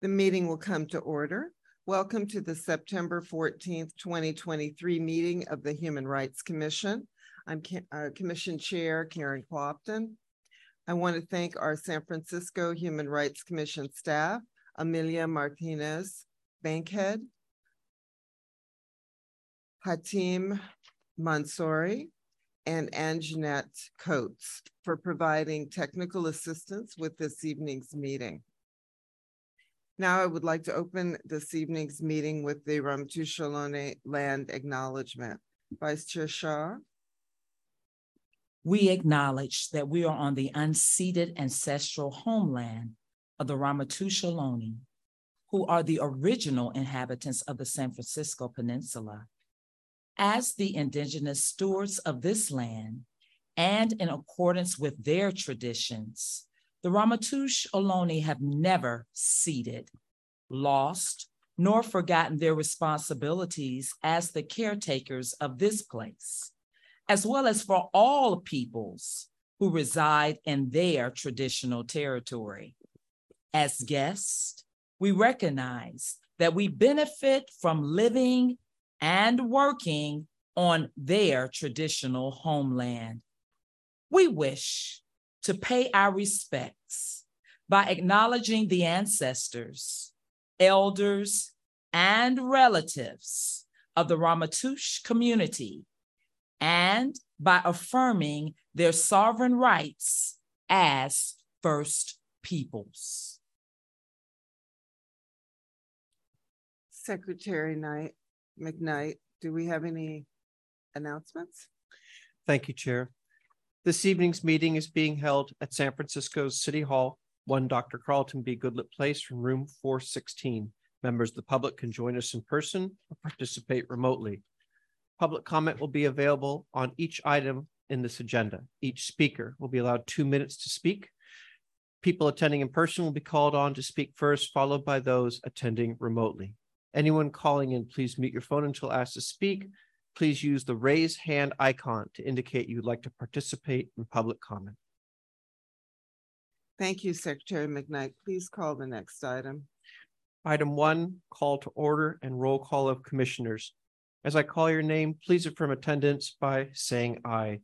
The meeting will come to order. Welcome to the September 14th, 2023 meeting of the Human Rights Commission. I'm uh, Commission Chair Karen Clopton. I want to thank our San Francisco Human Rights Commission staff, Amelia Martinez Bankhead, Hatim Mansouri, and Anjanette Coates for providing technical assistance with this evening's meeting. Now I would like to open this evening's meeting with the Ramaytush Ohlone land acknowledgement. Vice Chair Shaw. We acknowledge that we are on the unceded ancestral homeland of the Ramaytush Ohlone, who are the original inhabitants of the San Francisco Peninsula. As the indigenous stewards of this land, and in accordance with their traditions, the Ramaytush Ohlone have never ceded, lost, nor forgotten their responsibilities as the caretakers of this place, as well as for all peoples who reside in their traditional territory. As guests, we recognize that we benefit from living and working on their traditional homeland. We wish to pay our respects by acknowledging the ancestors, elders, and relatives of the Ramaytush community and by affirming their sovereign rights as First Peoples. Secretary Knight, McKnight, do we have any announcements? Thank you, Chair. This evening's meeting is being held at San Francisco's City Hall, 1 Dr. Carlton B. Goodlett Place from room 416. Members of the public can join us in person or participate remotely. Public comment will be available on each item in this agenda. Each speaker will be allowed two minutes to speak. People attending in person will be called on to speak first, followed by those attending remotely. Anyone calling in, please mute your phone until asked to speak please use the raise hand icon to indicate you'd like to participate in public comment. Thank you, Secretary McKnight. Please call the next item. Item one, call to order and roll call of commissioners. As I call your name, please affirm attendance by saying aye.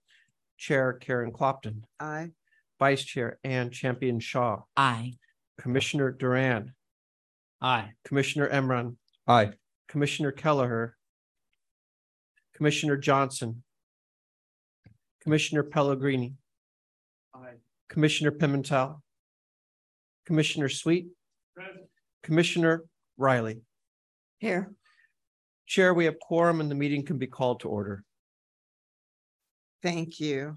Chair Karen Clopton. Aye. Vice Chair Ann Champion Shaw. Aye. Commissioner Duran. Aye. Commissioner Emron. Aye. Commissioner Kelleher. Commissioner Johnson. Commissioner Pellegrini. Aye. Commissioner Pimentel. Commissioner Sweet. Present. Commissioner Riley. Here. Chair, we have quorum and the meeting can be called to order. Thank you.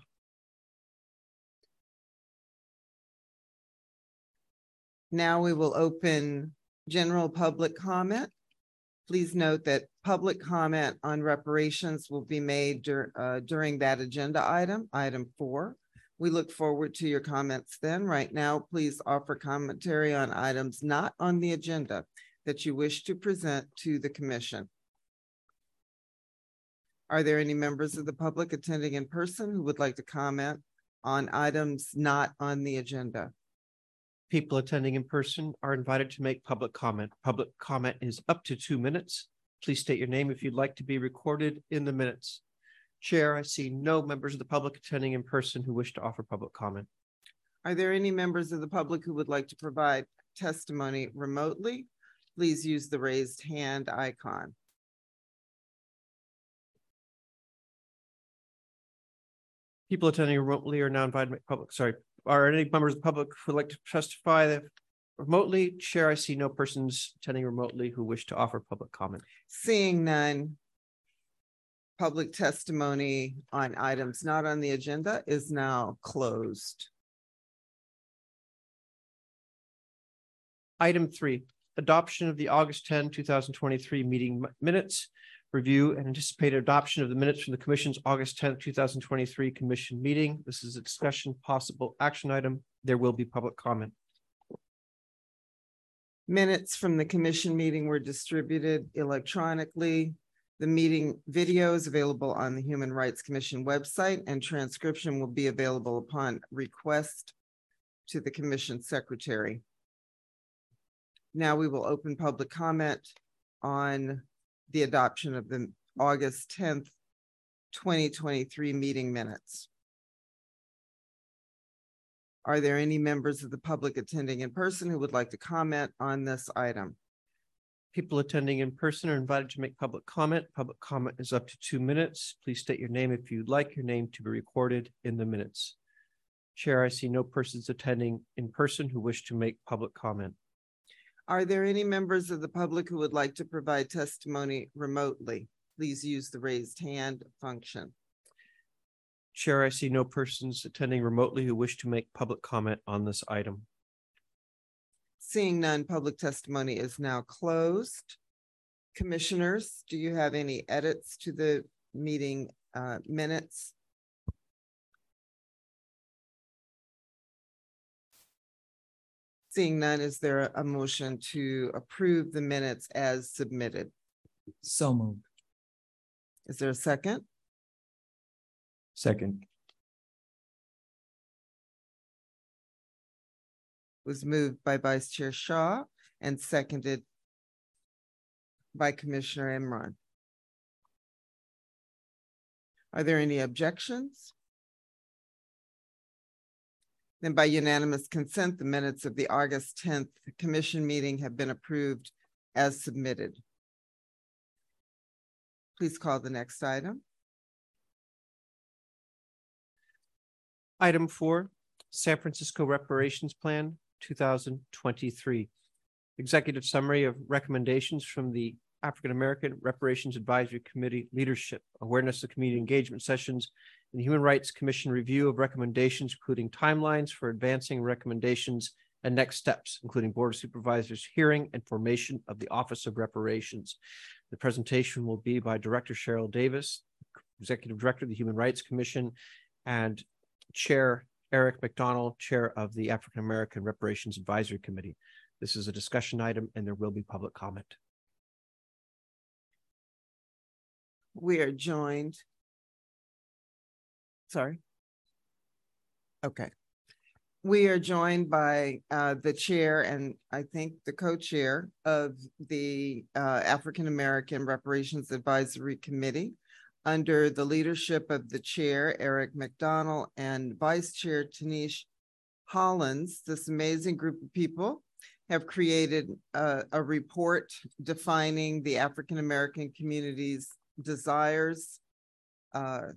Now we will open general public comment. Please note that public comment on reparations will be made dur uh, during that agenda item, item four. We look forward to your comments then. Right now, please offer commentary on items not on the agenda that you wish to present to the commission. Are there any members of the public attending in person who would like to comment on items not on the agenda? People attending in person are invited to make public comment. Public comment is up to two minutes. Please state your name if you'd like to be recorded in the minutes. Chair, I see no members of the public attending in person who wish to offer public comment. Are there any members of the public who would like to provide testimony remotely? Please use the raised hand icon. People attending remotely are now invited to make public, sorry, are any members of the public who would like to testify remotely? Chair, I see no persons attending remotely who wish to offer public comment. Seeing none, public testimony on items not on the agenda is now closed. Item three, adoption of the August 10, 2023 meeting minutes review and anticipated adoption of the minutes from the commission's August tenth, two thousand twenty-three commission meeting. This is a discussion possible action item. There will be public comment. Minutes from the commission meeting were distributed electronically. The meeting video is available on the Human Rights Commission website and transcription will be available upon request to the commission secretary. Now we will open public comment on the adoption of the August tenth, twenty twenty-three meeting minutes. Are there any members of the public attending in person who would like to comment on this item? People attending in person are invited to make public comment. Public comment is up to two minutes. Please state your name if you'd like your name to be recorded in the minutes. Chair, I see no persons attending in person who wish to make public comment. Are there any members of the public who would like to provide testimony remotely? Please use the raised hand function. Chair, I see no persons attending remotely who wish to make public comment on this item. Seeing none, public testimony is now closed. Commissioners, do you have any edits to the meeting uh, minutes? Seeing none, is there a motion to approve the minutes as submitted? So moved. Is there a second? Second. Was moved by Vice Chair Shaw and seconded by Commissioner Imran. Are there any objections? Then by unanimous consent, the minutes of the August tenth commission meeting have been approved as submitted. Please call the next item. Item four, San Francisco Reparations Plan two thousand twenty-three. Executive summary of recommendations from the African American Reparations Advisory Committee Leadership, Awareness of Community Engagement Sessions, and Human Rights Commission review of recommendations, including timelines for advancing recommendations and next steps, including Board of Supervisors hearing and formation of the Office of Reparations. The presentation will be by Director Cheryl Davis, Executive Director of the Human Rights Commission, and Chair Eric McDonald, Chair of the African American Reparations Advisory Committee. This is a discussion item and there will be public comment. We are joined. Sorry. Okay. We are joined by uh, the chair and I think the co-chair of the uh, African American Reparations Advisory Committee under the leadership of the chair, Eric McDonald, and Vice Chair Tinisch Hollins. This amazing group of people have created a, a report defining the African American community's desires uh,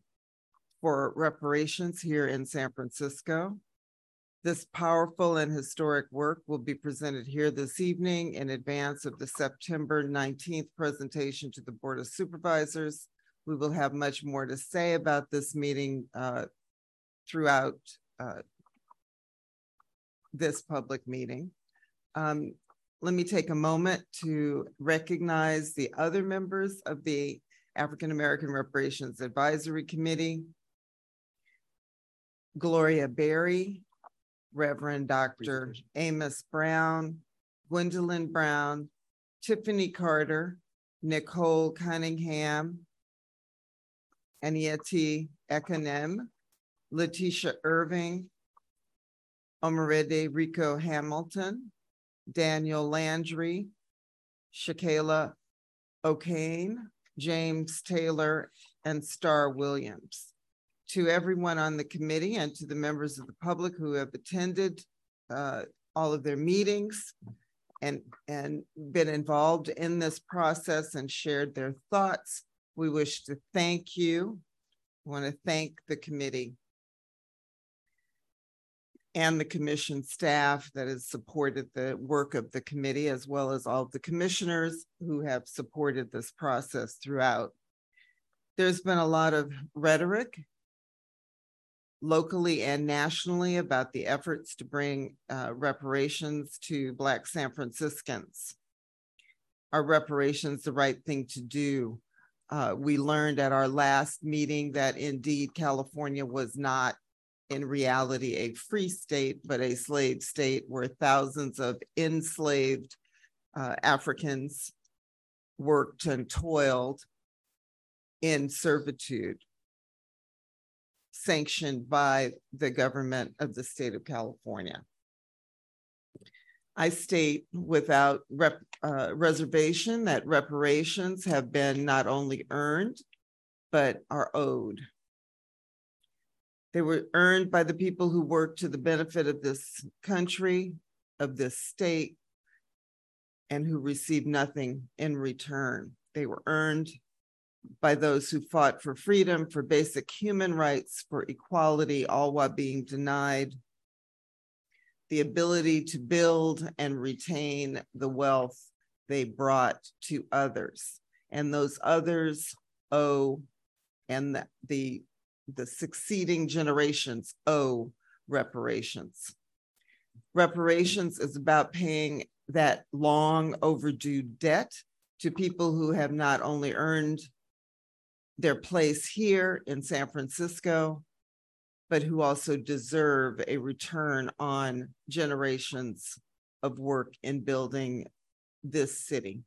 for reparations here in San Francisco. This powerful and historic work will be presented here this evening in advance of the September 19th presentation to the Board of Supervisors. We will have much more to say about this meeting uh, throughout uh, this public meeting. Um, let me take a moment to recognize the other members of the African American Reparations Advisory Committee. Gloria Berry, Reverend Dr. Amos Brown, Gwendolyn Brown, Tiffany Carter, Nicole Cunningham, Anieti Ekanem, Letitia Irving, Omerede Rico Hamilton, Daniel Landry, Shakayla O'Kane, James Taylor, and Star Williams. To everyone on the committee and to the members of the public who have attended uh, all of their meetings and, and been involved in this process and shared their thoughts, we wish to thank you. I want to thank the committee and the commission staff that has supported the work of the committee, as well as all of the commissioners who have supported this process throughout. There's been a lot of rhetoric locally and nationally about the efforts to bring uh, reparations to Black San Franciscans. Are reparations the right thing to do? Uh, we learned at our last meeting that indeed California was not in reality a free state, but a slave state where thousands of enslaved uh, Africans worked and toiled in servitude, sanctioned by the government of the state of California. I state without rep, uh, reservation that reparations have been not only earned, but are owed. They were earned by the people who worked to the benefit of this country, of this state, and who received nothing in return. They were earned by those who fought for freedom, for basic human rights, for equality, all while being denied the ability to build and retain the wealth they brought to others. And those others owe, and the, the, the succeeding generations owe reparations. Reparations is about paying that long overdue debt to people who have not only earned their place here in San Francisco, but who also deserve a return on generations of work in building this city.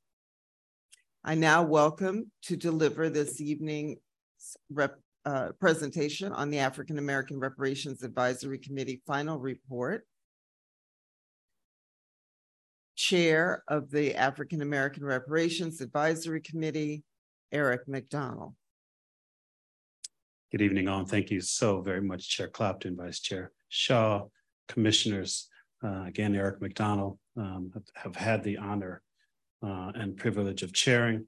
I now welcome to deliver this evening's rep, uh, presentation on the African American Reparations Advisory Committee final report. Chair of the African American Reparations Advisory Committee, Eric McDonald. Good evening, all. Thank you so very much, Chair Clopton, Vice Chair Shaw, Commissioners. Uh, again, Eric McDonald, um, have had the honor uh, and privilege of chairing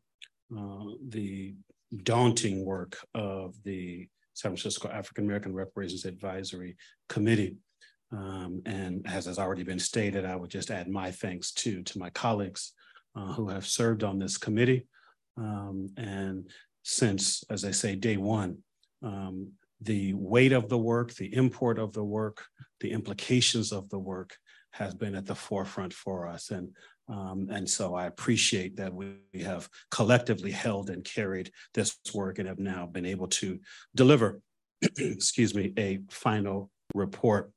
uh, the daunting work of the San Francisco African American Reparations Advisory Committee. Um, and as has already been stated, I would just add my thanks to, to my colleagues uh, who have served on this committee. Um, and since, as I say, day one, um, the weight of the work, the import of the work, the implications of the work has been at the forefront for us. And, um, and so I appreciate that we have collectively held and carried this work and have now been able to deliver, excuse me, a final report.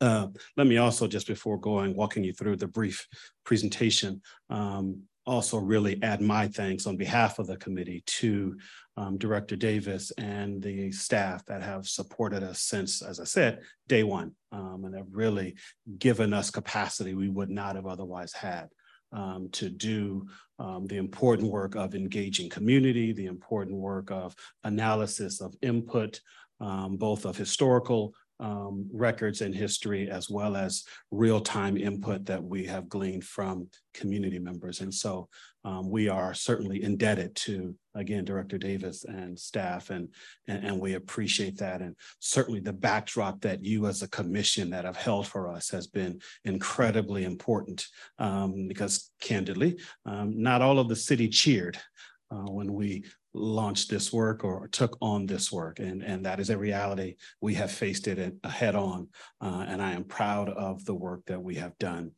Uh, let me also, just before going, walking you through the brief presentation, um, also really add my thanks on behalf of the committee to um, Director Davis and the staff that have supported us since, as I said, day one, um, and have really given us capacity we would not have otherwise had. Um, to do um, the important work of engaging community, the important work of analysis of input, um, both of historical um, records and history, as well as real-time input that we have gleaned from community members. And so um, we are certainly indebted to, again, Director Davis and staff, and, and, and, we appreciate that. And certainly the backdrop that you as a commission that have held for us has been incredibly important um, because candidly, um, not all of the city cheered uh, when we launched this work or took on this work. And, and that is a reality. We have faced it head on. Uh, and I am proud of the work that we have done.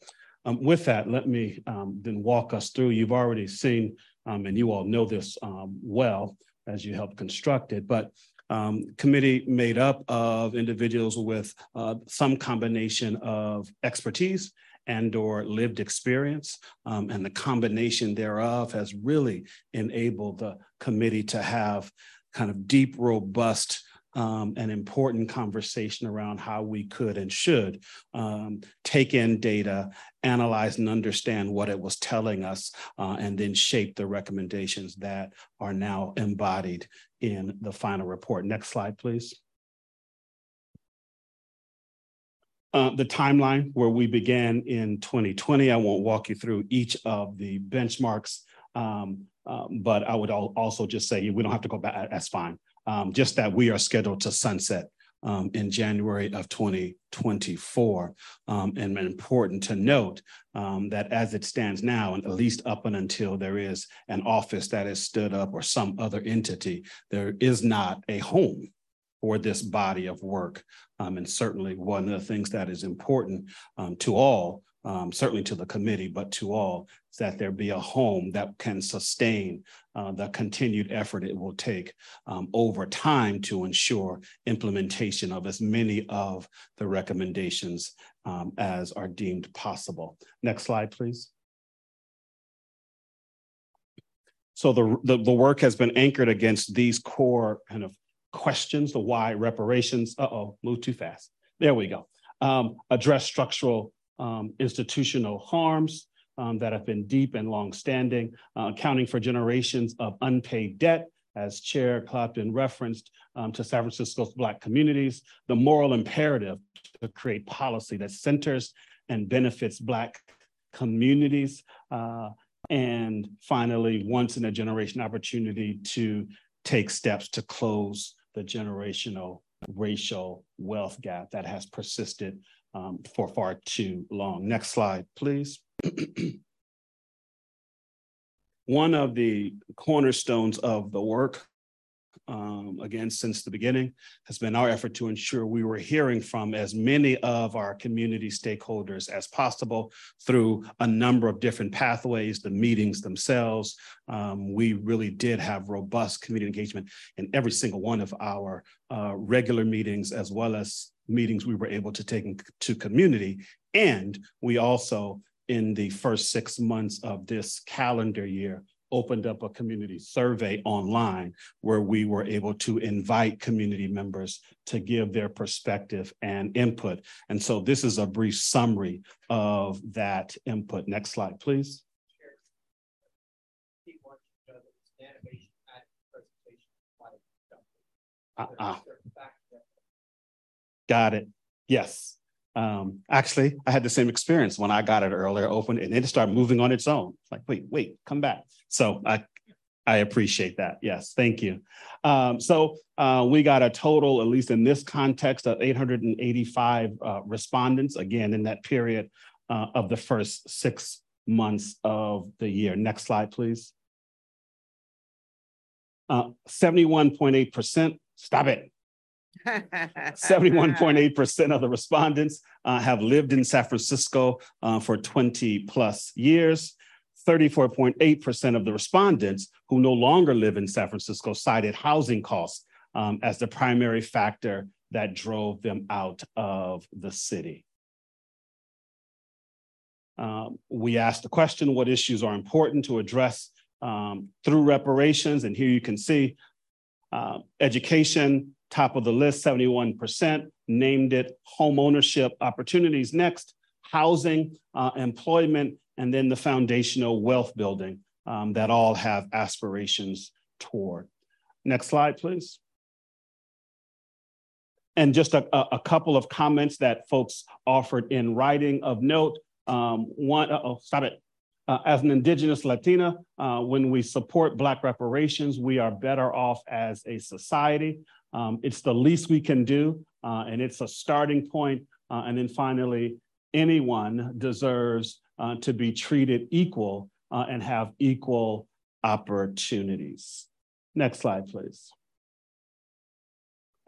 Um, with that, let me um, then walk us through. You've already seen, um, and you all know this um, well as you helped construct it, but um, committee made up of individuals with uh, some combination of expertise and or lived experience. Um, and the combination thereof has really enabled the committee to have kind of deep, robust um, an important conversation around how we could and should um, take in data, analyze and understand what it was telling us, uh, and then shape the recommendations that are now embodied in the final report. Next slide, please. Uh, the timeline where we began in 2020. I won't walk you through each of the benchmarks, um, um, but I would al also just say we don't have to go back. That's fine. Um, just that we are scheduled to sunset um, in January of 2024. Um, and important to note um, that as it stands now, and at least up and until there is an office that is stood up or some other entity, there is not a home for this body of work. Um, and certainly one of the things that is important um, to all, um, certainly to the committee, but to all, is that there be a home that can sustain uh, the continued effort it will take um, over time to ensure implementation of as many of the recommendations um, as are deemed possible. Next slide, please. So the, the, the, work has been anchored against these core kind of questions, the why reparations. Uh-oh, move too fast. There we go. Um, address structural um, institutional harms um, that have been deep and longstanding, uh, accounting for generations of unpaid debt, as Chair Clopton referenced, um, to San Francisco's Black communities, the moral imperative to create policy that centers and benefits Black communities, uh, and finally, once in a generation opportunity to take steps to close the generational racial wealth gap that has persisted um, for far too long. Next slide, please. One of the cornerstones of the work um, again, since the beginning, has been our effort to ensure we were hearing from as many of our community stakeholders as possible through a number of different pathways, the meetings themselves. Um, we really did have robust community engagement in every single one of our uh, regular meetings, as well as meetings we were able to take to community. And we also, in the first six months of this calendar year, opened up a community survey online where we were able to invite community members to give their perspective and input. And so this is a brief summary of that input. Next slide, please. Uh-uh. Got it. Yes. Um, actually, I had the same experience when I got it earlier, open and it started moving on its own. Like, wait, wait, come back. So I, I appreciate that. Yes, thank you. Um, so uh, we got a total, at least in this context, of 885 uh, respondents. Again, in that period uh, of the first six months of the year. Next slide, please. 71.8%. Uh, Stop it. 71.8% of the respondents uh, have lived in San Francisco uh, for 20 plus years. 34.8% of the respondents who no longer live in San Francisco cited housing costs um, as the primary factor that drove them out of the city. Um, we asked the question, what issues are important to address um, through reparations? And here you can see uh, education, top of the list, 71%, named it home ownership opportunities next, housing, uh, employment, and then the foundational wealth building um, that all have aspirations toward. Next slide, please. And just a, a couple of comments that folks offered in writing of note. Um, one, uh oh, stop it. Uh, as an Indigenous Latina, uh, when we support Black reparations, we are better off as a society. Um, it's the least we can do, uh, and it's a starting point. Uh, and then finally, anyone deserves uh, to be treated equal uh, and have equal opportunities. Next slide, please.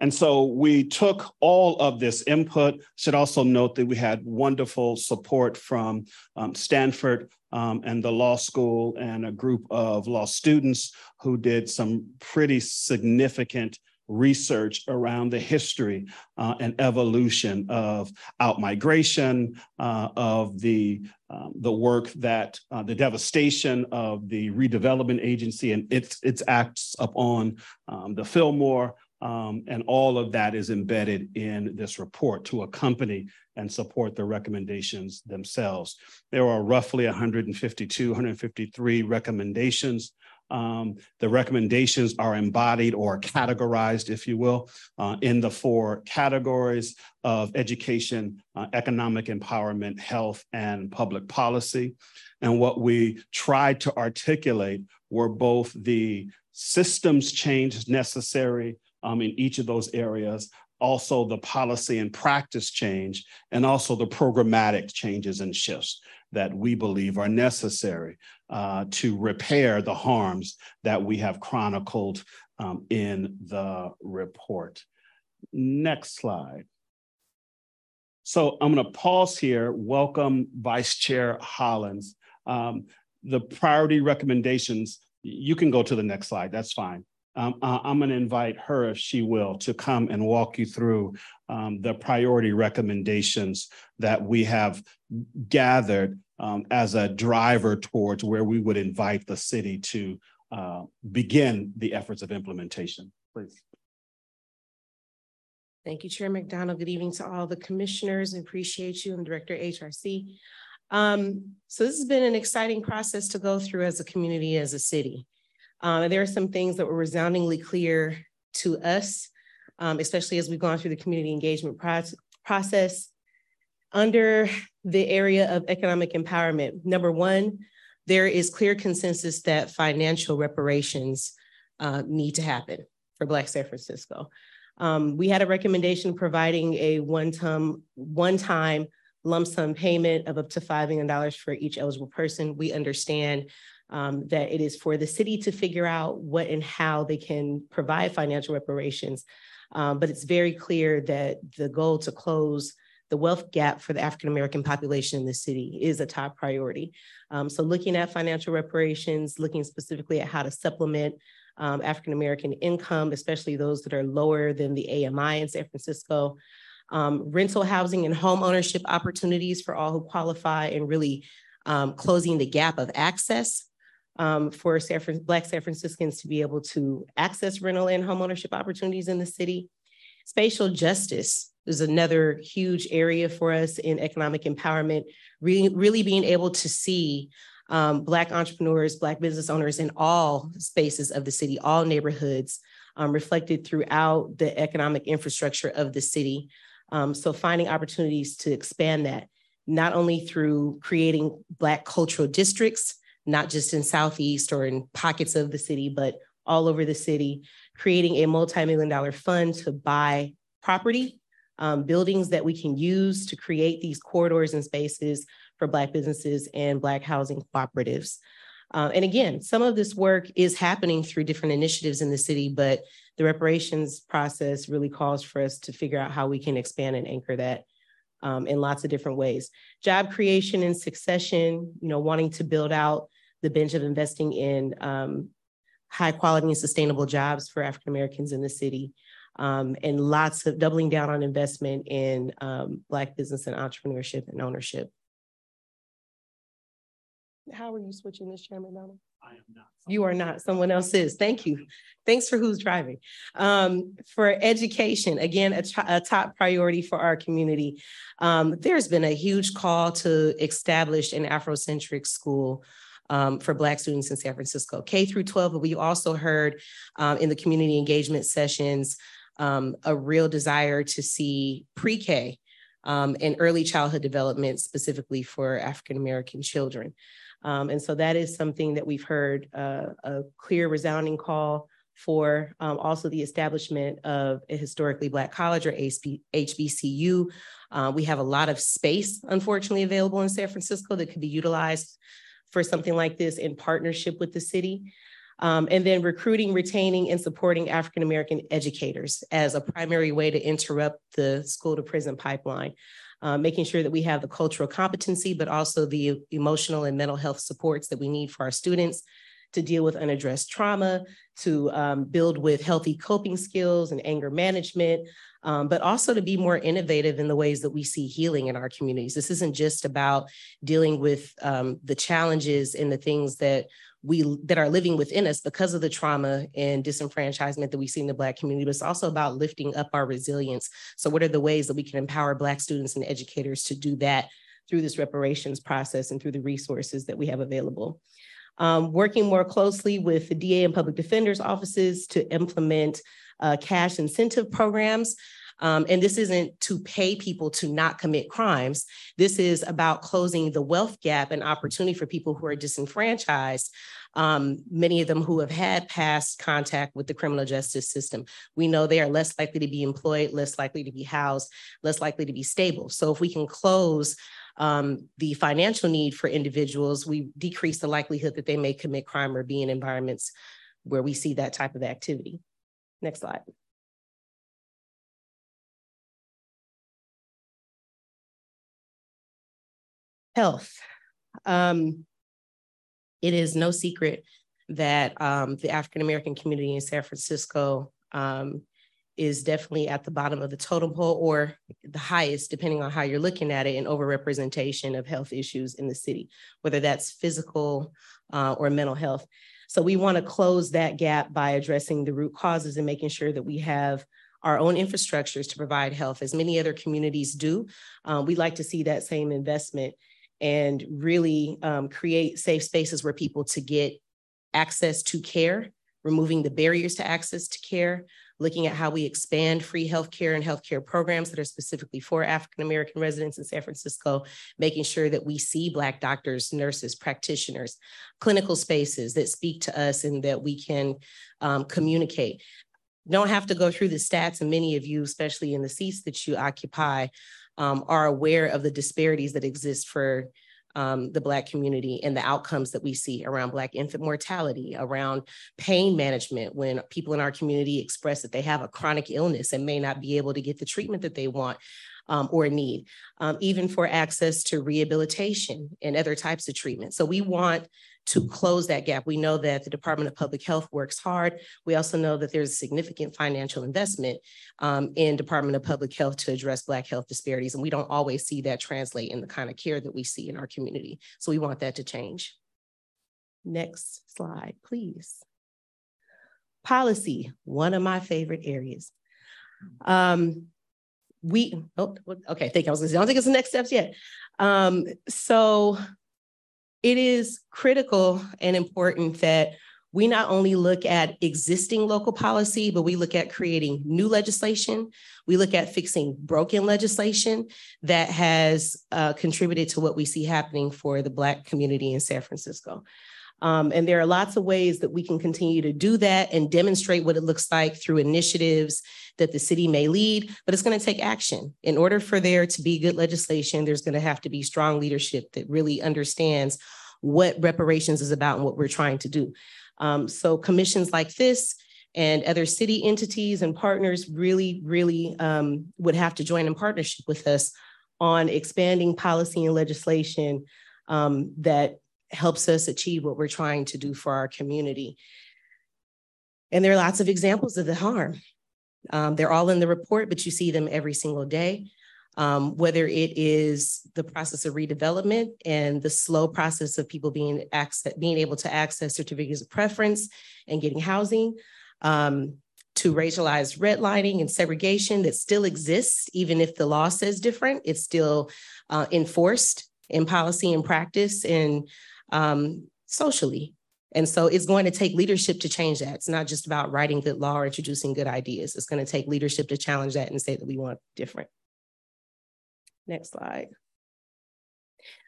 And so we took all of this input. Should also note that we had wonderful support from um, Stanford um, and the law school and a group of law students who did some pretty significant research around the history uh, and evolution of outmigration, uh, of the, um, the work that uh, the devastation of the redevelopment agency and its, its acts upon um, the Fillmore. Um, and all of that is embedded in this report to accompany and support the recommendations themselves. There are roughly 152, 153 recommendations um, the recommendations are embodied or categorized, if you will, uh, in the four categories of education, uh, economic empowerment, health, and public policy. And what we tried to articulate were both the systems change necessary um, in each of those areas, also the policy and practice change, and also the programmatic changes and shifts that we believe are necessary uh, to repair the harms that we have chronicled um, in the report. Next slide. So I'm going to pause here. Welcome, Vice Chair Hollins. Um, the priority recommendations, you can go to the next slide. That's fine. Um, I'm going to invite her, if she will, to come and walk you through um, the priority recommendations that we have gathered um, as a driver towards where we would invite the city to uh, begin the efforts of implementation. Please. Thank you, Chair McDonald. Good evening to all the commissioners. I Appreciate you and Director HRC. Um, so this has been an exciting process to go through as a community, as a city. And there are some things that were resoundingly clear to us, um, especially as we've gone through the community engagement proce- process. Under the area of economic empowerment, number one, there is clear consensus that financial reparations uh, need to happen for Black San Francisco. Um, we had a recommendation providing a one-time, one-time lump sum payment of up to $5 million for each eligible person. We understand um, that it is for the city to figure out what and how they can provide financial reparations. Um, but it's very clear that the goal to close the wealth gap for the African American population in the city is a top priority. Um, so looking at financial reparations, looking specifically at how to supplement um, African American income, especially those that are lower than the AMI in San Francisco, um, rental housing and home ownership opportunities for all who qualify, and really um, closing the gap of access um, for San Black San Franciscans to be able to access rental and home ownership opportunities in the city. Spatial justice is another huge area for us in economic empowerment, really, really being able to see um, Black entrepreneurs, Black business owners in all spaces of the city, all neighborhoods, um, reflected throughout the economic infrastructure of the city. Um, so finding opportunities to expand that, not only through creating Black cultural districts, not just in Southeast or in pockets of the city, but all over the city, creating a multi-million dollar fund to buy property, um, buildings that we can use to create these corridors and spaces for Black businesses and Black housing cooperatives. Uh, and again, some of this work is happening through different initiatives in the city, but the reparations process really calls for us to figure out how we can expand and anchor that um, in lots of different ways. Job creation and succession, you know, wanting to build out the bench of investing in um, high quality and sustainable jobs for African Americans in the city. Um, and lots of doubling down on investment in um, Black business and entrepreneurship and ownership. How are you switching this, Chair McDonald? I am not. You are not, someone else is. Thank you. Thanks for who's driving. Um, for education, again, a, a, top priority for our community. Um, there's been a huge call to establish an Afrocentric school um, for Black students in San Francisco, K through 12. But we also heard um, in the community engagement sessions um, a real desire to see pre-K um, and early childhood development specifically for African American children. Um, and so that is something that we've heard uh, a clear, resounding call for um, also the establishment of a historically Black college or HBCU. Uh, we have a lot of space, unfortunately, available in San Francisco that could be utilized for something like this in partnership with the city. Um, and then recruiting, retaining, and supporting African American educators as a primary way to interrupt the school to prison pipeline uh, making sure that we have the cultural competency, but also the emotional and mental health supports that we need for our students to deal with unaddressed trauma, to um, build with healthy coping skills and anger management, um, but also to be more innovative in the ways that we see healing in our communities. This isn't just about dealing with um, the challenges and the things that we that are living within us because of the trauma and disenfranchisement that we see in the Black community, but it's also about lifting up our resilience. So, what are the ways that we can empower Black students and educators to do that through this reparations process and through the resources that we have available? Um, working more closely with the DA and public defenders offices to implement uh, cash incentive programs. Um, and this isn't to pay people to not commit crimes. This is about closing the wealth gap and opportunity for people who are disenfranchised, um, many of them who have had past contact with the criminal justice system. We know they are less likely to be employed, less likely to be housed, less likely to be stable. So if we can close um, the financial need for individuals, we decrease the likelihood that they may commit crime or be in environments where we see that type of activity. Next slide. Health. Um, it is no secret that um, the African American community in San Francisco um, is definitely at the bottom of the totem pole or the highest, depending on how you're looking at it, in overrepresentation of health issues in the city, whether that's physical uh, or mental health. So we want to close that gap by addressing the root causes and making sure that we have our own infrastructures to provide health, as many other communities do. Um, we'd like to see that same investment and really um, create safe spaces where people to get access to care, removing the barriers to access to care, looking at how we expand free healthcare and healthcare programs that are specifically for African-American residents in San Francisco, making sure that we see Black doctors, nurses, practitioners, clinical spaces that speak to us and that we can um, communicate. Don't have to go through the stats, and many of you, especially in the seats that you occupy, um, are aware of the disparities that exist for um, the Black community and the outcomes that we see around Black infant mortality, around pain management, when people in our community express that they have a chronic illness and may not be able to get the treatment that they want um, or need, um, even for access to rehabilitation and other types of treatment. So we want to close that gap. We know that the Department of Public Health works hard. We also know that there's significant financial investment um, in Department of Public Health to address Black health disparities. And we don't always see that translate in the kind of care that we see in our community. So we want that to change. Next slide, please. Policy, one of my favorite areas. Um, we, oh, okay, thank you. I was gonna say, I don't think it's the next steps yet. Um, so it is critical and important that we not only look at existing local policy, but we look at creating new legislation. We look at fixing broken legislation that has uh, contributed to what we see happening for the Black community in San Francisco. Um, and there are lots of ways that we can continue to do that and demonstrate what it looks like through initiatives that the city may lead, but it's going to take action. In order for there to be good legislation, there's going to have to be strong leadership that really understands what reparations is about and what we're trying to do. Um, so commissions like this and other city entities and partners really, really um, would have to join in partnership with us on expanding policy and legislation um, that helps us achieve what we're trying to do for our community. And there are lots of examples of the harm. Um, they're all in the report, but you see them every single day. Um, whether it is the process of redevelopment and the slow process of people being access, being able to access certificates of preference and getting housing, um, to racialized redlining and segregation that still exists, even if the law says different, it's still uh, enforced in policy and practice and um, socially. And so it's going to take leadership to change that. It's not just about writing good law or introducing good ideas. It's going to take leadership to challenge that and say that we want different. Next slide.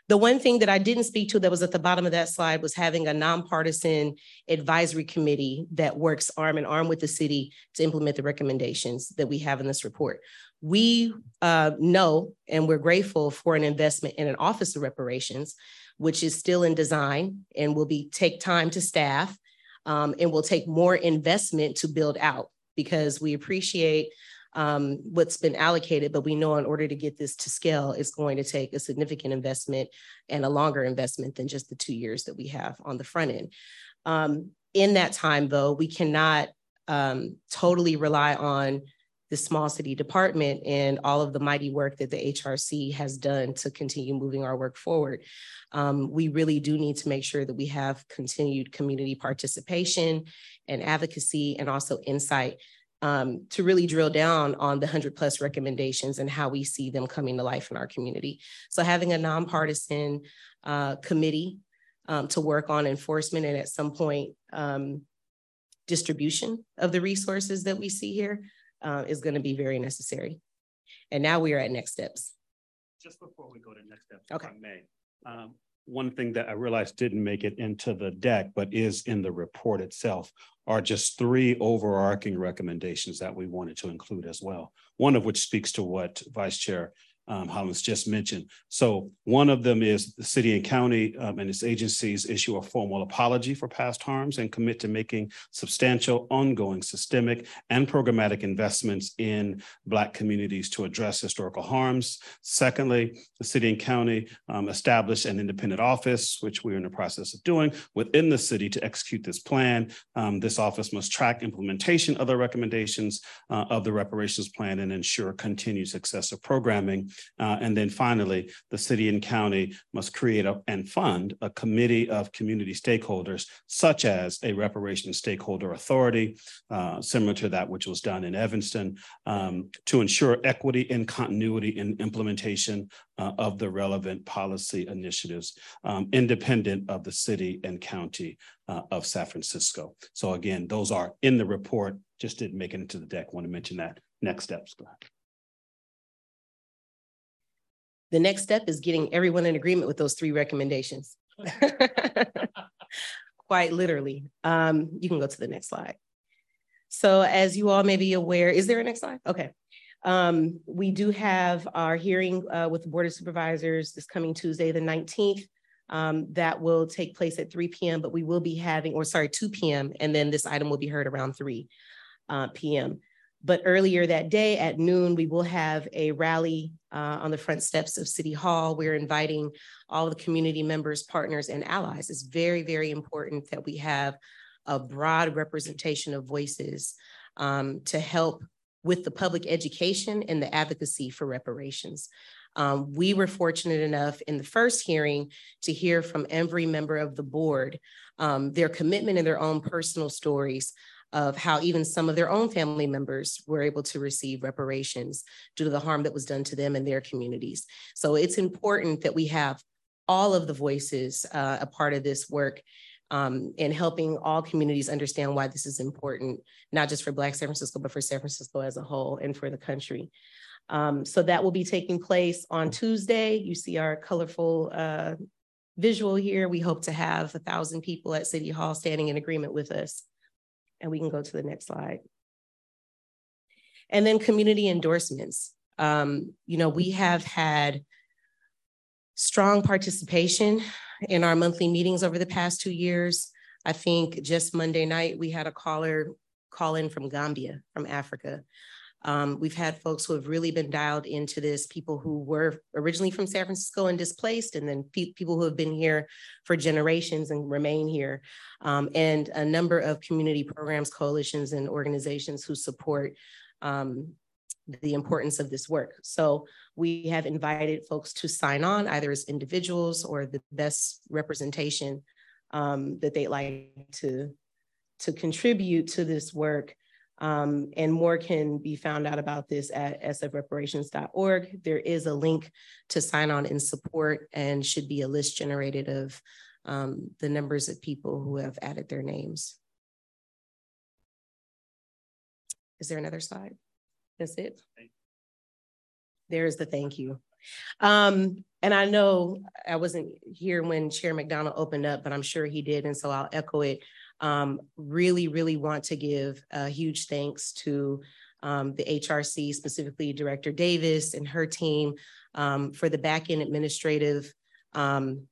The one thing that I didn't speak to that was at the bottom of that slide was having a nonpartisan advisory committee that works arm in arm with the city to implement the recommendations that we have in this report. We uh, know and we're grateful for an investment in an office of reparations which is still in design and will be take time to staff um, and will take more investment to build out because we appreciate um, what's been allocated, but we know in order to get this to scale, it's going to take a significant investment and a longer investment than just the two years that we have on the front end. Um, in that time, though, we cannot um, totally rely on the small city department and all of the mighty work that the HRC has done to continue moving our work forward. Um, we really do need to make sure that we have continued community participation and advocacy and also insight um, to really drill down on the 100 plus recommendations and how we see them coming to life in our community. So having a nonpartisan uh, committee um, to work on enforcement and at some point um, distribution of the resources that we see here uh, is going to be very necessary. And now we are at next steps. Just before we go to next steps, okay. if I may, um, one thing that I realized didn't make it into the deck, but is in the report itself, are just three overarching recommendations that we wanted to include as well. One of which speaks to what Vice Chair um, just mentioned. So one of them is the city and county um, and its agencies issue a formal apology for past harms and commit to making substantial, ongoing, systemic, and programmatic investments in Black communities to address historical harms. Secondly, the city and county um, establish an independent office, which we're in the process of doing within the city to execute this plan. Um, this office must track implementation of the recommendations uh, of the reparations plan and ensure continued success of programming Uh, and then finally, the city and county must create a- and fund a committee of community stakeholders, such as a reparations stakeholder authority, uh, similar to that which was done in Evanston, um, to ensure equity and continuity in implementation uh, of the relevant policy initiatives, um, independent of the city and county uh, of San Francisco. So again, those are in the report, just didn't make it into the deck. Want to mention that. Next steps. The next step is getting everyone in agreement with those three recommendations. Quite literally. Um, you can go to the next slide. So as you all may be aware, is there a next slide? Okay. Um, we do have our hearing uh, with the Board of Supervisors this coming Tuesday, the 19th. Um, that will take place at 3 p.m., but we will be having, or sorry, 2 p.m., and then this item will be heard around 3 uh, p.m. But earlier that day at noon, we will have a rally uh, on the front steps of City Hall. We're inviting all the community members, partners, and allies. It's very, very important that we have a broad representation of voices um, to help with the public education and the advocacy for reparations. Um, we were fortunate enough in the first hearing to hear from every member of the board um, their commitment and their own personal stories of how even some of their own family members were able to receive reparations due to the harm that was done to them and their communities. So it's important that we have all of the voices uh, a part of this work um, helping all communities understand why this is important, not just for Black San Francisco, but for San Francisco as a whole and for the country. Um, so that will be taking place on Tuesday. You see our colorful uh, visual here. We hope to have a thousand people at City Hall standing in agreement with us. And we can go to the next slide. And then community endorsements. Um, you know, we have had strong participation in our monthly meetings over the past two years. I think just Monday night, we had a caller call in from Gambia, from Africa. Um, we've had folks who have really been dialed into this, people who were originally from San Francisco and displaced, and then pe people who have been here for generations and remain here, um, and a number of community programs, coalitions, and organizations who support um, the importance of this work. So we have invited folks to sign on either as individuals or the best representation um, that they'd like to, to contribute to this work. Um, and more can be found out about this at sfreparations.org. There is a link to sign on in support and should be a list generated of um, the numbers of people who have added their names. Is there another slide? That's it? There's the thank you. Um, and I know I wasn't here when Chair McDonald opened up, but I'm sure he did. And so I'll echo it um, really, really want to give a huge thanks to um, the HRC, specifically Director Davis and her team um, for the back end administrative um,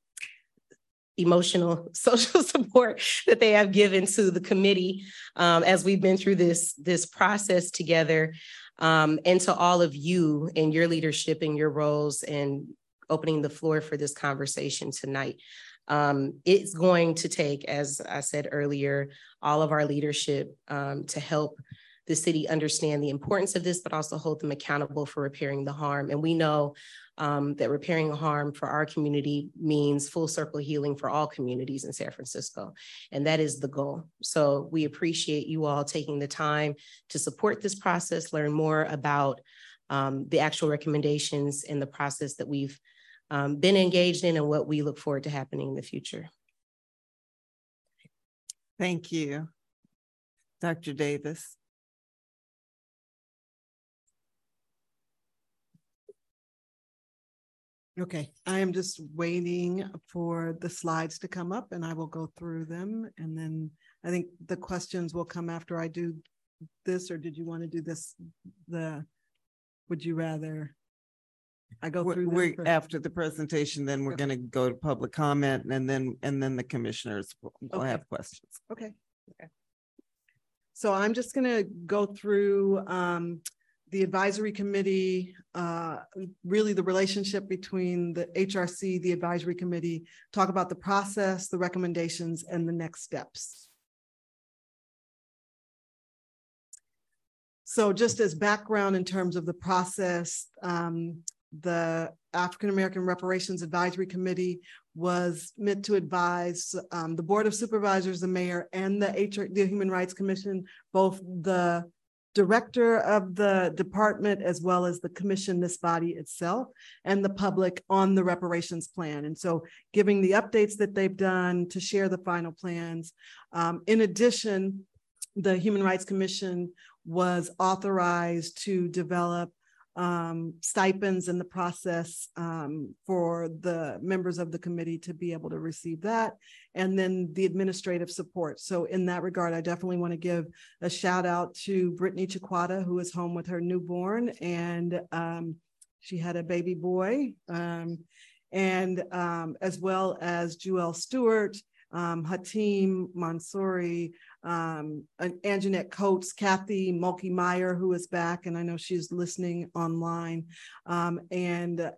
emotional social support that they have given to the committee um, as we've been through this this process together. Um, and to all of you and your leadership and your roles and opening the floor for this conversation tonight um, it's going to take, as I said earlier, all of our leadership um, to help the city understand the importance of this, but also hold them accountable for repairing the harm. And we know um, that repairing harm for our community means full circle healing for all communities in San Francisco. And that is the goal. So we appreciate you all taking the time to support this process, learn more about um, the actual recommendations and the process that we've um, been engaged in and what we look forward to happening in the future. Thank you. Dr. Davis. Okay, I am just waiting for the slides to come up and I will go through them. And then I think the questions will come after I do this, or did you want to do this? The, would you rather? I go We're, through. we're- after the presentation, then we're Okay. gonna go to public comment and then, and then the commissioners will will Okay. have questions. Okay. Okay. So I'm just gonna go through um the advisory committee, uh really the relationship between the HRC, the advisory committee, talk about the process, the recommendations, and the next steps. So just as background in terms of the process, um, the African American Reparations Advisory Committee was meant to advise um, the Board of Supervisors, the mayor, and the HR, the Human Rights Commission, both the director of the department as well as the commission, this body itself, and the public on the reparations plan. And so giving the updates that they've done to share the final plans. Um, in addition, the Human Rights Commission was authorized to develop um, stipends in the process um, for the members of the committee to be able to receive that, and then the administrative support. So in that regard, I definitely want to give a shout out to Brittany Chiquata, who is home with her newborn, and um, she had a baby boy, um, and um, as well as Jewel Stewart, um, Hatim Mansouri, um, Anjanette Coates, Kathy Mulkey Meyer, who is back, and I know she's listening online, um, and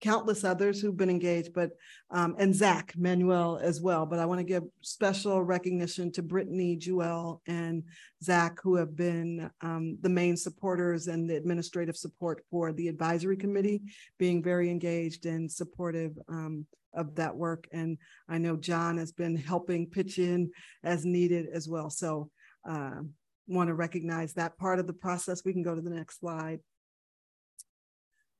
countless others who've been engaged, but um, and Zach Manuel as well. But I want to give special recognition to Brittany, Jewel, and Zach, who have been um, the main supporters and the administrative support for the advisory committee, being very engaged and supportive um, of that work. And I know John has been helping pitch in as needed as well. So uh, want to recognize that part of the process. We can go to the next slide.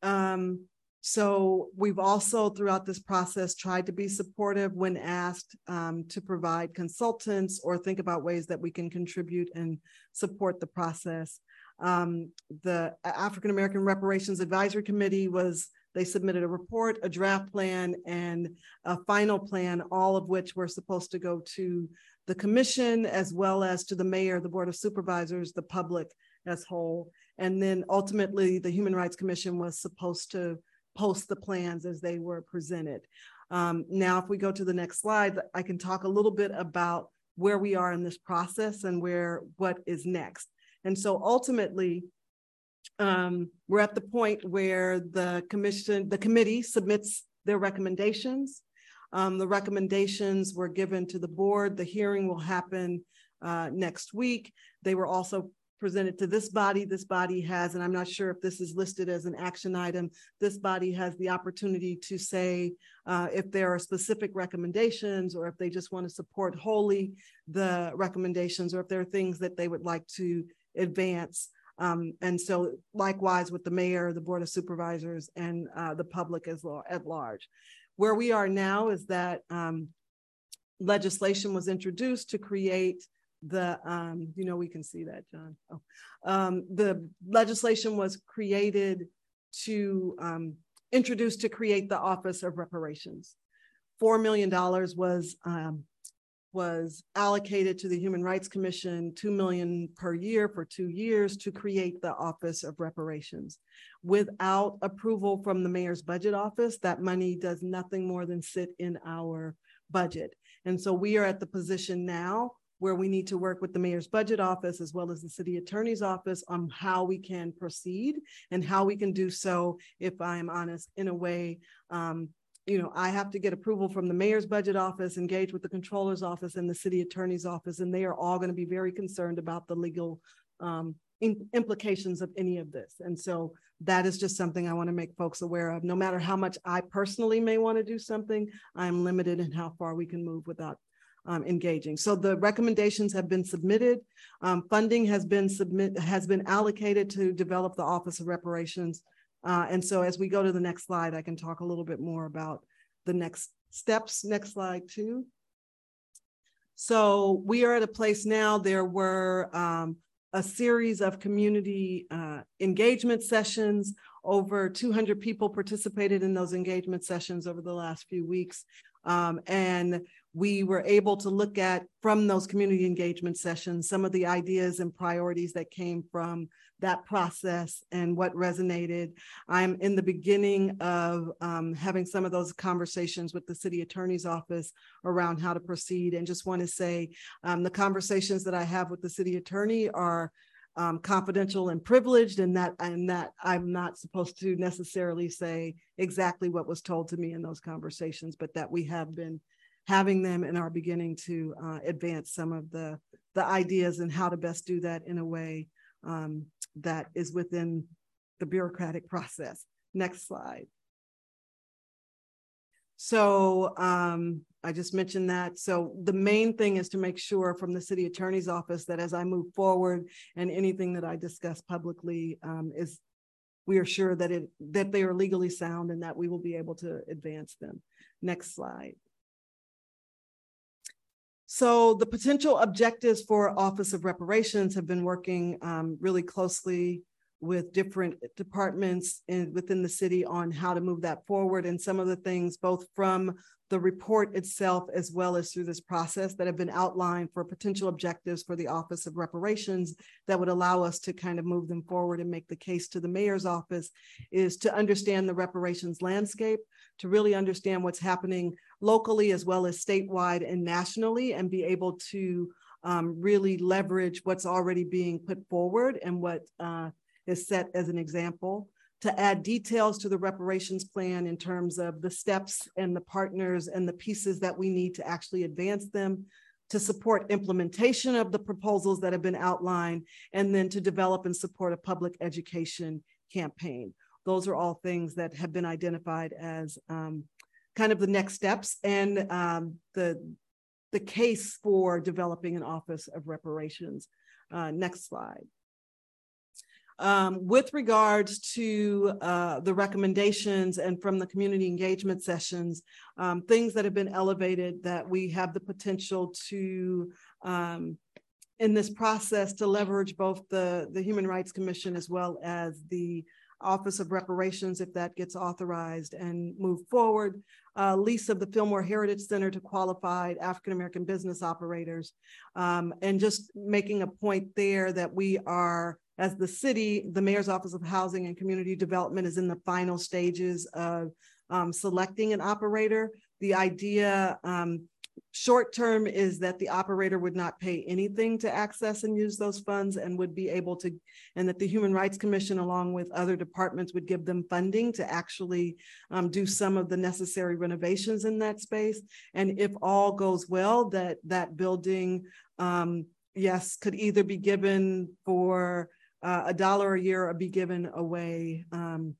Um, so we've also throughout this process tried to be supportive when asked um, to provide consultants or think about ways that we can contribute and support the process. Um, the African American Reparations Advisory Committee was they submitted a report, a draft plan, and a final plan, all of which were supposed to go to the commission as well as to the mayor, the board of supervisors, the public as whole. And then ultimately, the Human Rights Commission was supposed to post the plans as they were presented. Um, now, if we go to the next slide, I can talk a little bit about where we are in this process and where what is next. And so ultimately, um, we're at the point where the commission, the committee submits their recommendations. Um, the recommendations were given to the board. The hearing will happen uh, next week. They were also presented to this body. This body has, and I'm not sure if this is listed as an action item, this body has the opportunity to say uh, if there are specific recommendations or if they just want to support wholly the recommendations or if there are things that they would like to advance. Um, and so likewise with the mayor, the board of supervisors and uh, the public as at large. Where we are now is that um, legislation was introduced to create the um, you know we can see that john. Oh. um, the legislation was created to um, introduce to create the office of reparations. Four million dollars was um, was allocated to the human rights commission two million per year for two years to create the office of reparations. Without approval from the mayor's budget office that money does nothing more than sit in our budget. And so we are at the position now where we need to work with the mayor's budget office as well as the city attorney's office on how we can proceed and how we can do so, if I'm honest, in a way um, you know, I have to get approval from the mayor's budget office, engage with the controller's office and the city attorney's office, and they are all going to be very concerned about the legal um, implications of any of this. And so that is just something I want to make folks aware of. No matter how much I personally may want to do something, I'm limited in how far we can move without um, engaging. So the recommendations have been submitted. Um, funding has been submit has been allocated to develop the Office of Reparations. Uh, and so as we go to the next slide, I can talk a little bit more about the next steps. Next slide too. So we are at a place now, there were um, a series of community uh, engagement sessions. Over 200 people participated in those engagement sessions over the last few weeks. Um, and we were able to look at from those community engagement sessions some of the ideas and priorities that came from that process and what resonated. I'm in the beginning of um, having some of those conversations with the city attorney's office around how to proceed and just want to say um, the conversations that I have with the city attorney are um, confidential and privileged and that and that I'm not supposed to necessarily say exactly what was told to me in those conversations, but that we have been having them and are beginning to uh, advance some of the the ideas and how to best do that in a way um, that is within the bureaucratic process. Next slide. So um, I just mentioned that. So the main thing is to make sure from the city attorney's office that as I move forward and anything that I discuss publicly um, is we are sure that it that they are legally sound and that we will be able to advance them. Next slide. So the potential objectives for Office of Reparations have been working um, really closely with different departments in, within the city on how to move that forward. And some of the things, both from the report itself as well as through this process that have been outlined for potential objectives for the Office of Reparations that would allow us to kind of move them forward and make the case to the mayor's office is to understand the reparations landscape, to really understand what's happening locally as well as statewide and nationally and be able to um, really leverage what's already being put forward and what uh, is set as an example, to add details to the reparations plan in terms of the steps and the partners and the pieces that we need to actually advance them, to support implementation of the proposals that have been outlined, and then to develop and support a public education campaign. Those are all things that have been identified as um, kind of the next steps and um, the, the case for developing an office of reparations. Uh, next slide. Um, with regards to uh, the recommendations and from the community engagement sessions, um, things that have been elevated that we have the potential to, um, in this process, to leverage both the, the Human Rights Commission as well as the Office of Reparations, if that gets authorized and move forward. Uh, lease of the Fillmore Heritage Center to qualified African American business operators. Um, and just making a point there that we are as the city, the Mayor's Office of Housing and Community Development is in the final stages of um, selecting an operator. The idea um, short term is that the operator would not pay anything to access and use those funds and would be able to, and that the Human Rights Commission, along with other departments, would give them funding to actually um, do some of the necessary renovations in that space. And if all goes well, that that building, um, yes, could either be given for uh, a dollar a year or be given away um,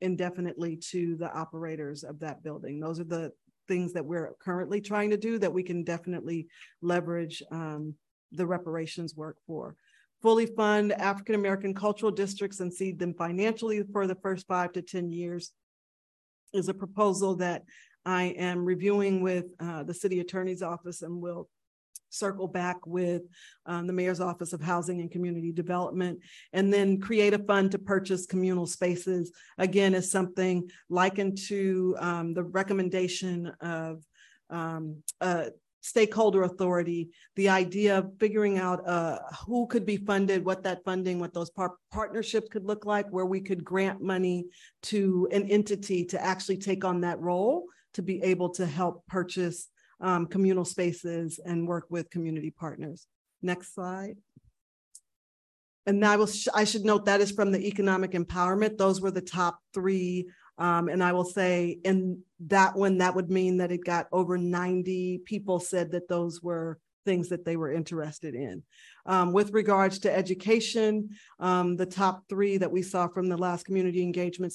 indefinitely to the operators of that building. Those are the things that we're currently trying to do that we can definitely leverage um, the reparations work for. Fully fund African American cultural districts and seed them financially for the first five to 10 years is a proposal that I am reviewing with uh, the city attorney's office and will circle back with um, the mayor's office of housing and community development and then create a fund to purchase communal spaces. Again is something likened to um, the recommendation of um, stakeholder authority. The idea of figuring out uh, who could be funded what that funding what those par partnerships could look like where we could grant money to an entity to actually take on that role to be able to help purchase um, communal spaces and work with community partners. Next slide. And I will, I should note that is from the economic empowerment. Those were the top three. Um, and I will say in that one, that would mean that it got over 90 people said that those were things that they were interested in. Um, with regards to education, um, the top three that we saw from the last community engagement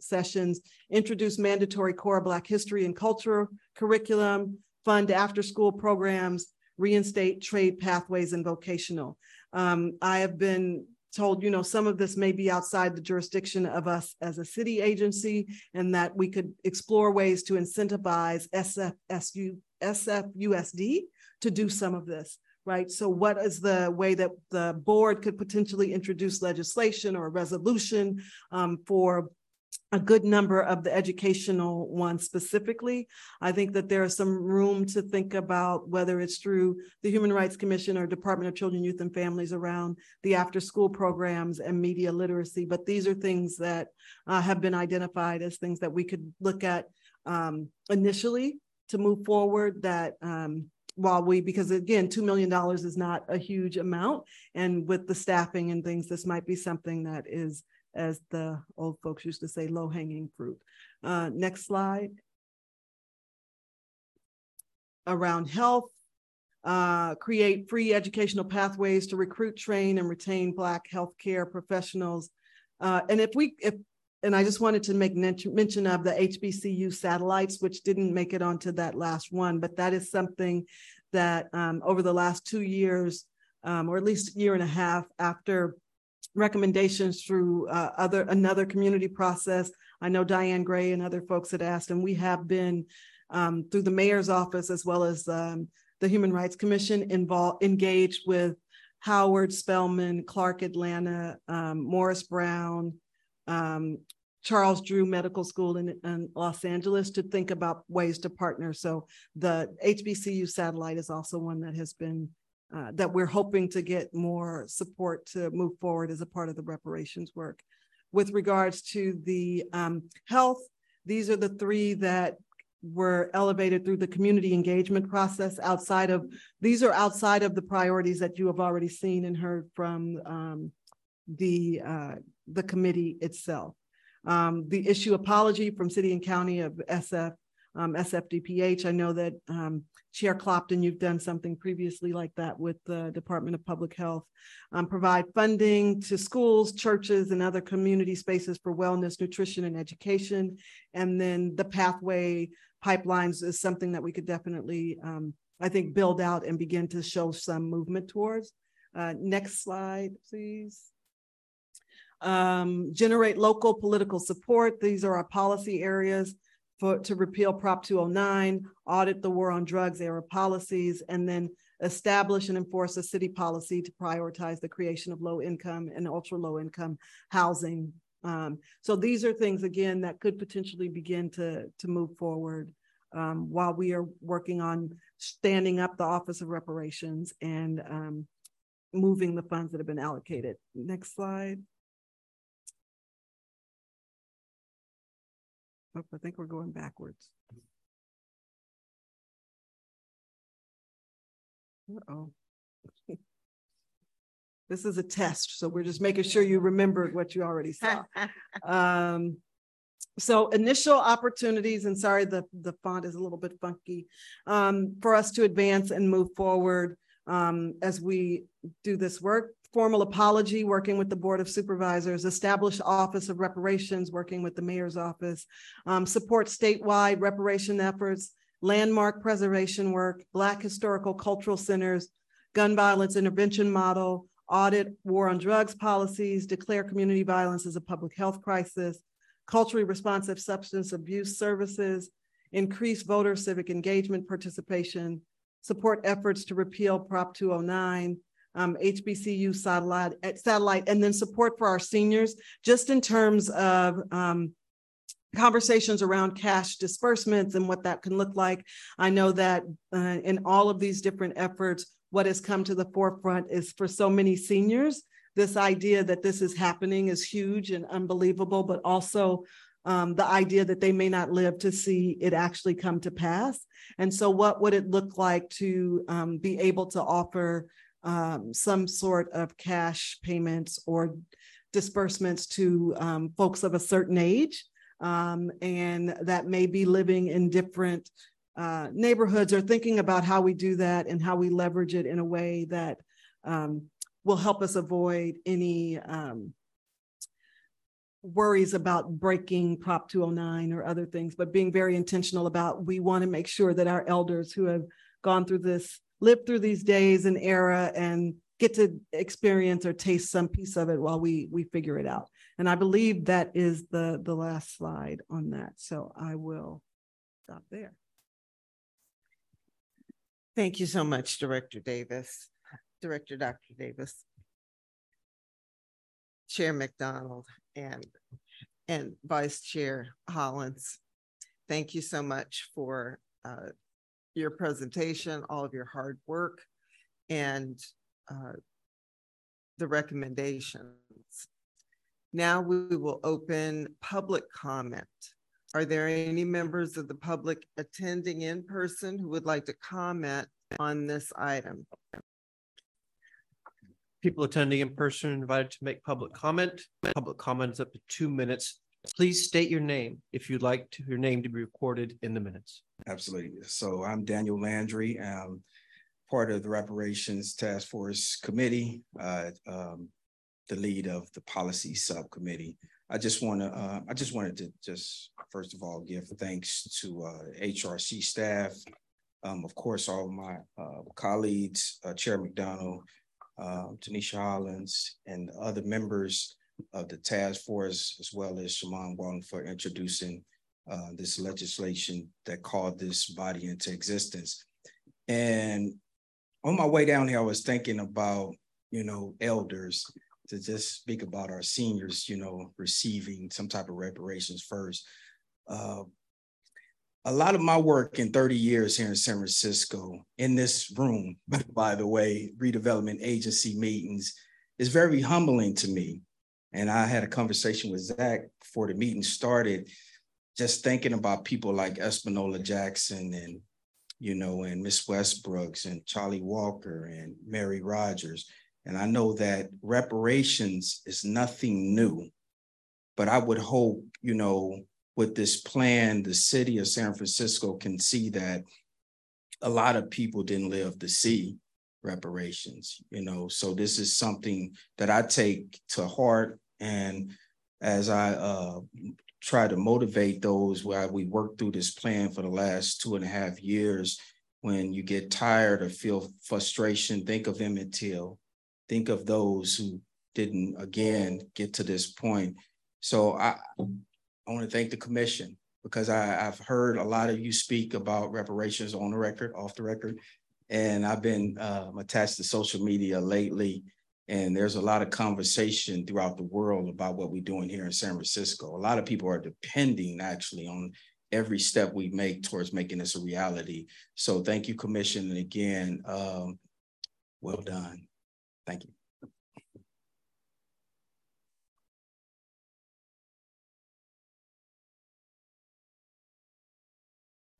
sessions introduced mandatory core Black history and culture curriculum, fund after school programs, reinstate trade pathways and vocational. Um, I have been told, you know, some of this may be outside the jurisdiction of us as a city agency and that we could explore ways to incentivize SFSU, SFUSD to do some of this right? So what is the way that the board could potentially introduce legislation or a resolution um, for a good number of the educational ones specifically. I think that there is some room to think about whether it's through the Human Rights Commission or Department of Children, Youth and Families around the after school programs and media literacy. But these are things that uh, have been identified as things that we could look at um, initially to move forward that um, while we, because again, $2 million is not a huge amount. And with the staffing and things, this might be something that is as the old folks used to say, low hanging fruit. Uh, next slide. Around health, uh, create free educational pathways to recruit, train, and retain Black healthcare professionals. Uh, and if we, if and I just wanted to make mention, of the HBCU satellites, which didn't make it onto that last one, but that is something that um, over the last two years, um, or at least a year and a half after recommendations through uh, other another community process. I know Diane Gray and other folks had asked, and we have been um, through the mayor's office as well as um, the Human Rights Commission involved engaged with Howard Spelman, Clark Atlanta, um, Morris Brown, um, Charles Drew Medical School in, in, Los Angeles to think about ways to partner. So the HBCU satellite is also one that has been uh, that we're hoping to get more support to move forward as a part of the reparations work. With regards to the um, health, these are the three that were elevated through the community engagement process outside of, these are outside of the priorities that you have already seen and heard from um, the, uh, the committee itself. Um, the issue apology from city and county of SF, um, SFDPH. I know that um, Chair Clopton, you've done something previously like that with the Department of Public Health. Um, provide funding to schools, churches, and other community spaces for wellness, nutrition, and education. And then the pathway pipelines is something that we could definitely, um, I think, build out and begin to show some movement towards. Uh, next slide, please. Um, generate local political support. These are our policy areas for, to repeal Prop 209, audit the war on drugs era policies, and then establish and enforce a city policy to prioritize the creation of low income and ultra low income housing. Um, so these are things again that could potentially begin to, to move forward um, while we are working on standing up the Office of Reparations and um, moving the funds that have been allocated. Next slide. Oh, I think we're going backwards. Uh-oh. This is a test, so we're just making sure you remembered what you already saw. Um, so initial opportunities, and sorry, the, the font is a little bit funky, um, for us to advance and move forward um, as we do this work formal apology, working with the Board of Supervisors, establish Office of Reparations, working with the Mayor's Office, um, support statewide reparation efforts, landmark preservation work, Black historical cultural centers, gun violence intervention model, audit war on drugs policies, declare community violence as a public health crisis, culturally responsive substance abuse services, increase voter civic engagement participation, support efforts to repeal Prop 209, um, HBCU satellite, eh, satellite, and then support for our seniors, just in terms of um, conversations around cash disbursements and what that can look like. I know that uh, in all of these different efforts, what has come to the forefront is for so many seniors, this idea that this is happening is huge and unbelievable, but also um, the idea that they may not live to see it actually come to pass. And so, what would it look like to um, be able to offer um, some sort of cash payments or disbursements to um, folks of a certain age. Um, and that may be living in different uh, neighborhoods or thinking about how we do that and how we leverage it in a way that um, will help us avoid any um, worries about breaking Prop 209 or other things, but being very intentional about we want to make sure that our elders who have gone through this live through these days and era and get to experience or taste some piece of it while we we figure it out. And I believe that is the the last slide on that. So I will stop there. Thank you so much, Director Davis, Director Dr. Davis, Chair McDonald, and and Vice Chair Hollins. Thank you so much for uh, your presentation, all of your hard work, and uh, the recommendations. Now we will open public comment. Are there any members of the public attending in person who would like to comment on this item? People attending in person are invited to make public comment. Public comment is up to two minutes. Please state your name if you'd like to, your name to be recorded in the minutes. Absolutely. So I'm Daniel Landry, I'm part of the Reparations Task Force Committee, uh, um, the lead of the policy subcommittee. I just want to, uh, I just wanted to just, first of all, give thanks to, uh, HRC staff. Um, of course, all my, uh, colleagues, uh, Chair McDonald, uh, Tinisha Hollins, and other members of the task force, as well as Shamann Walton for introducing, uh, this legislation that called this body into existence. And on my way down here, I was thinking about, you know, elders to just speak about our seniors, you know, receiving some type of reparations first. Uh, a lot of my work in 30 years here in San Francisco, in this room, by the way, redevelopment agency meetings, is very humbling to me. And I had a conversation with Zach before the meeting started, just thinking about people like Espanola Jackson and, you know, and Miss Westbrooks and Charlie Walker and Mary Rogers. And I know that reparations is nothing new, but I would hope, you know, with this plan, the city of San Francisco can see that a lot of people didn't live to see reparations, you know. So this is something that I take to heart. And as I uh, try to motivate those while we work through this plan for the last two and a half years, when you get tired or feel frustration, think of Emmett Till think of those who didn't again get to this point. So I, I want to thank the commission because I, I've heard a lot of you speak about reparations on the record, off the record, and I've been um, attached to social media lately. And there's a lot of conversation throughout the world about what we're doing here in San Francisco. A lot of people are depending actually on every step we make towards making this a reality. So thank you, Commission. And again, um, well done. Thank you.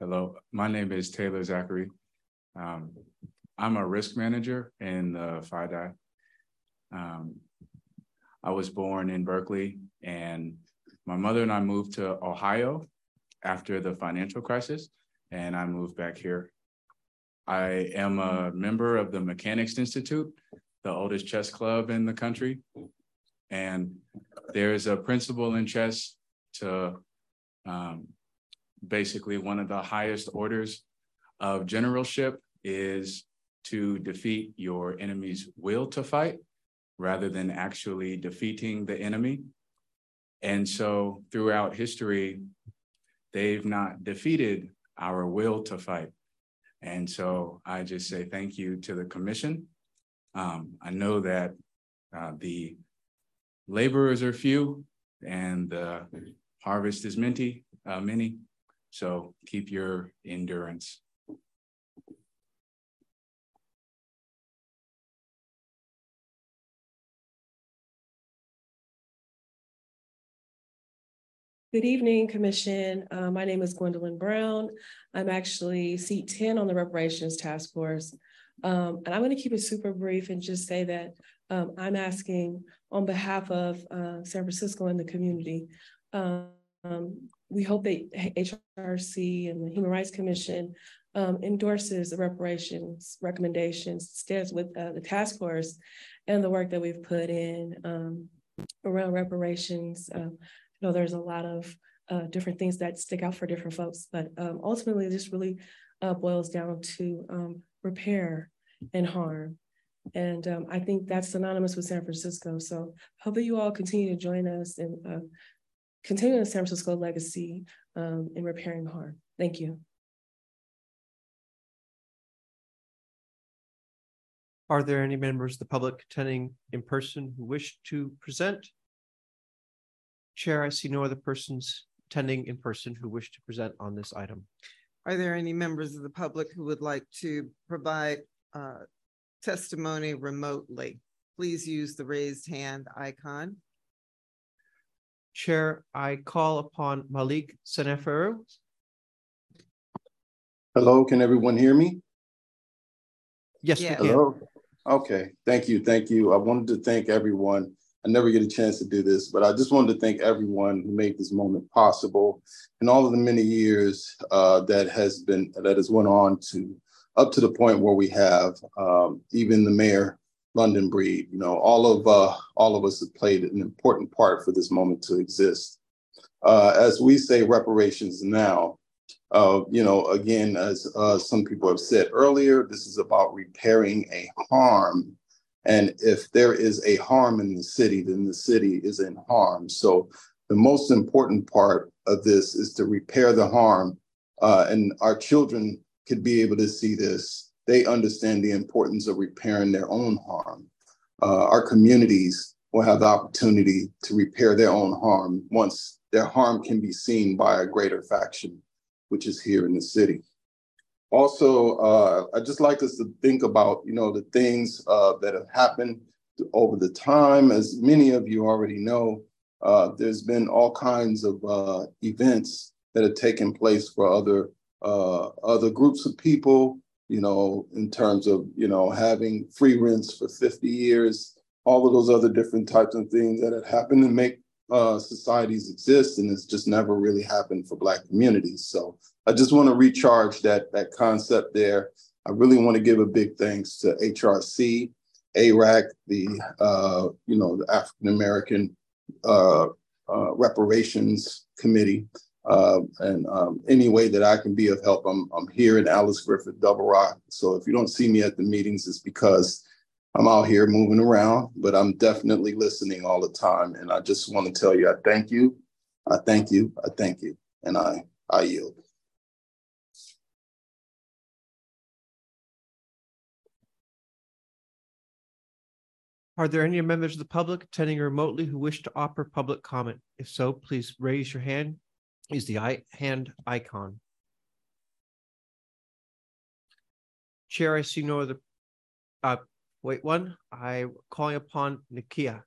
Hello, my name is Taylor Zachary. Um, I'm a risk manager in the FIDI. Um, I was born in Berkeley and my mother and I moved to Ohio after the financial crisis and I moved back here. I am a member of the Mechanics Institute, the oldest chess club in the country. And there's a principle in chess to um, basically one of the highest orders of generalship is to defeat your enemy's will to fight rather than actually defeating the enemy. And so throughout history, they've not defeated our will to fight. And so I just say thank you to the commission um, I know that uh, the laborers are few and the harvest is many, uh, many. So keep your endurance. Good evening, Commission. Uh, my name is Gwendolyn Brown. I'm actually seat 10 on the Reparations Task Force. Um, and I'm going to keep it super brief and just say that um, I'm asking on behalf of uh, San Francisco and the community. Um, we hope that HRC and the Human Rights Commission um, endorses the reparations recommendations, stands with uh, the task force and the work that we've put in um, around reparations. Uh, know, there's a lot of uh, different things that stick out for different folks, but um, ultimately this really uh, boils down to um, repair and harm. And um, I think that's synonymous with San Francisco. So hope that you all continue to join us and uh, continue the San Francisco legacy um, in repairing harm. Thank you. Are there any members of the public attending in person who wish to present? Chair, I see no other persons attending in person who wish to present on this item. Are there any members of the public who would like to provide uh, testimony remotely? Please use the raised hand icon. Chair, I call upon Malik Seneferu. Hello, can everyone hear me? Yes, Yeah. we can. Hello. Okay, thank you, thank you. I wanted to thank everyone I never get a chance to do this, but I just wanted to thank everyone who made this moment possible and all of the many years uh, that has been that has went on to up to the point where we have um, even the mayor London Breed. You know, all of uh, all of us have played an important part for this moment to exist. Uh, as we say, reparations now. Uh, you know, again, as uh, some people have said earlier, this is about repairing a harm. And if there is a harm in the city, then the city is in harm. So the most important part of this is to repair the harm. Uh, and our children could be able to see this. They understand the importance of repairing their own harm. Uh, our communities will have the opportunity to repair their own harm once their harm can be seen by a greater faction which is here in the city. Also, uh, I just like us to think about, you know, the things uh, that have happened over the time. As many of you already know, uh, there's been all kinds of uh, events that have taken place for other uh, other groups of people. You know, in terms of you know having free rents for 50 years, all of those other different types of things that have happened and make uh, societies exist, and it's just never really happened for Black communities. So I just want to recharge that that concept there. I really want to give a big thanks to HRC, ARAC, the uh, you know the African American uh, uh, Reparations Committee, uh, and um, any way that I can be of help. I'm I'm here in Alice Griffith Double Rock. So if you don't see me at the meetings, it's because I'm out here moving around, but I'm definitely listening all the time. And I just want to tell you, I thank you. I thank you. I thank you. And I, I yield. Are there any members of the public attending remotely who wish to offer public comment? If so, please raise your hand. Use the hand icon. Chair, I see no other uh, Wait one, I calling upon Nikia.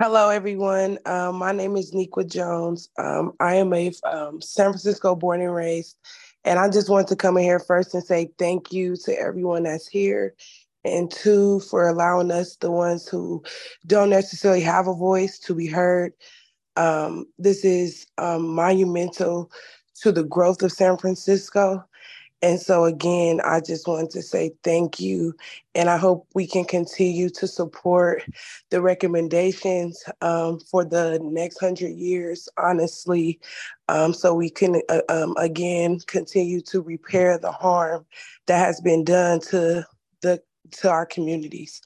Hello, everyone. Um, my name is Niqua Jones. Um, I am a um, San Francisco born and raised, and I just want to come in here first and say thank you to everyone that's here, and two for allowing us, the ones who don't necessarily have a voice, to be heard. Um, this is um, monumental to the growth of San Francisco. And so, again, I just want to say thank you. And I hope we can continue to support the recommendations um, for the next hundred years, honestly, um, so we can, uh, um, again, continue to repair the harm that has been done to, the, to our communities.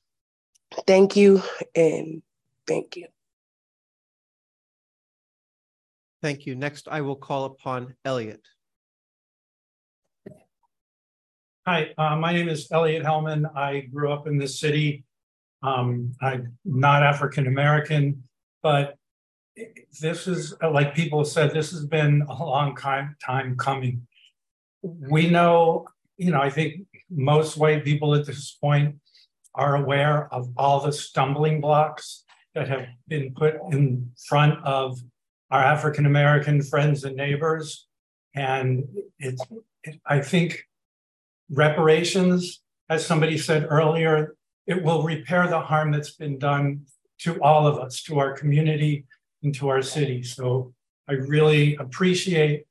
Thank you and thank you. Thank you. Next, I will call upon Elliot. Hi, uh, my name is Elliot Hellman. I grew up in this city. Um, I'm not African American, but this is like people said, this has been a long time, time coming. We know, you know, I think most white people at this point are aware of all the stumbling blocks that have been put in front of our African American friends and neighbors. And it's, it, I think reparations, as somebody said earlier, it will repair the harm that's been done to all of us, to our community and to our city. So I really appreciate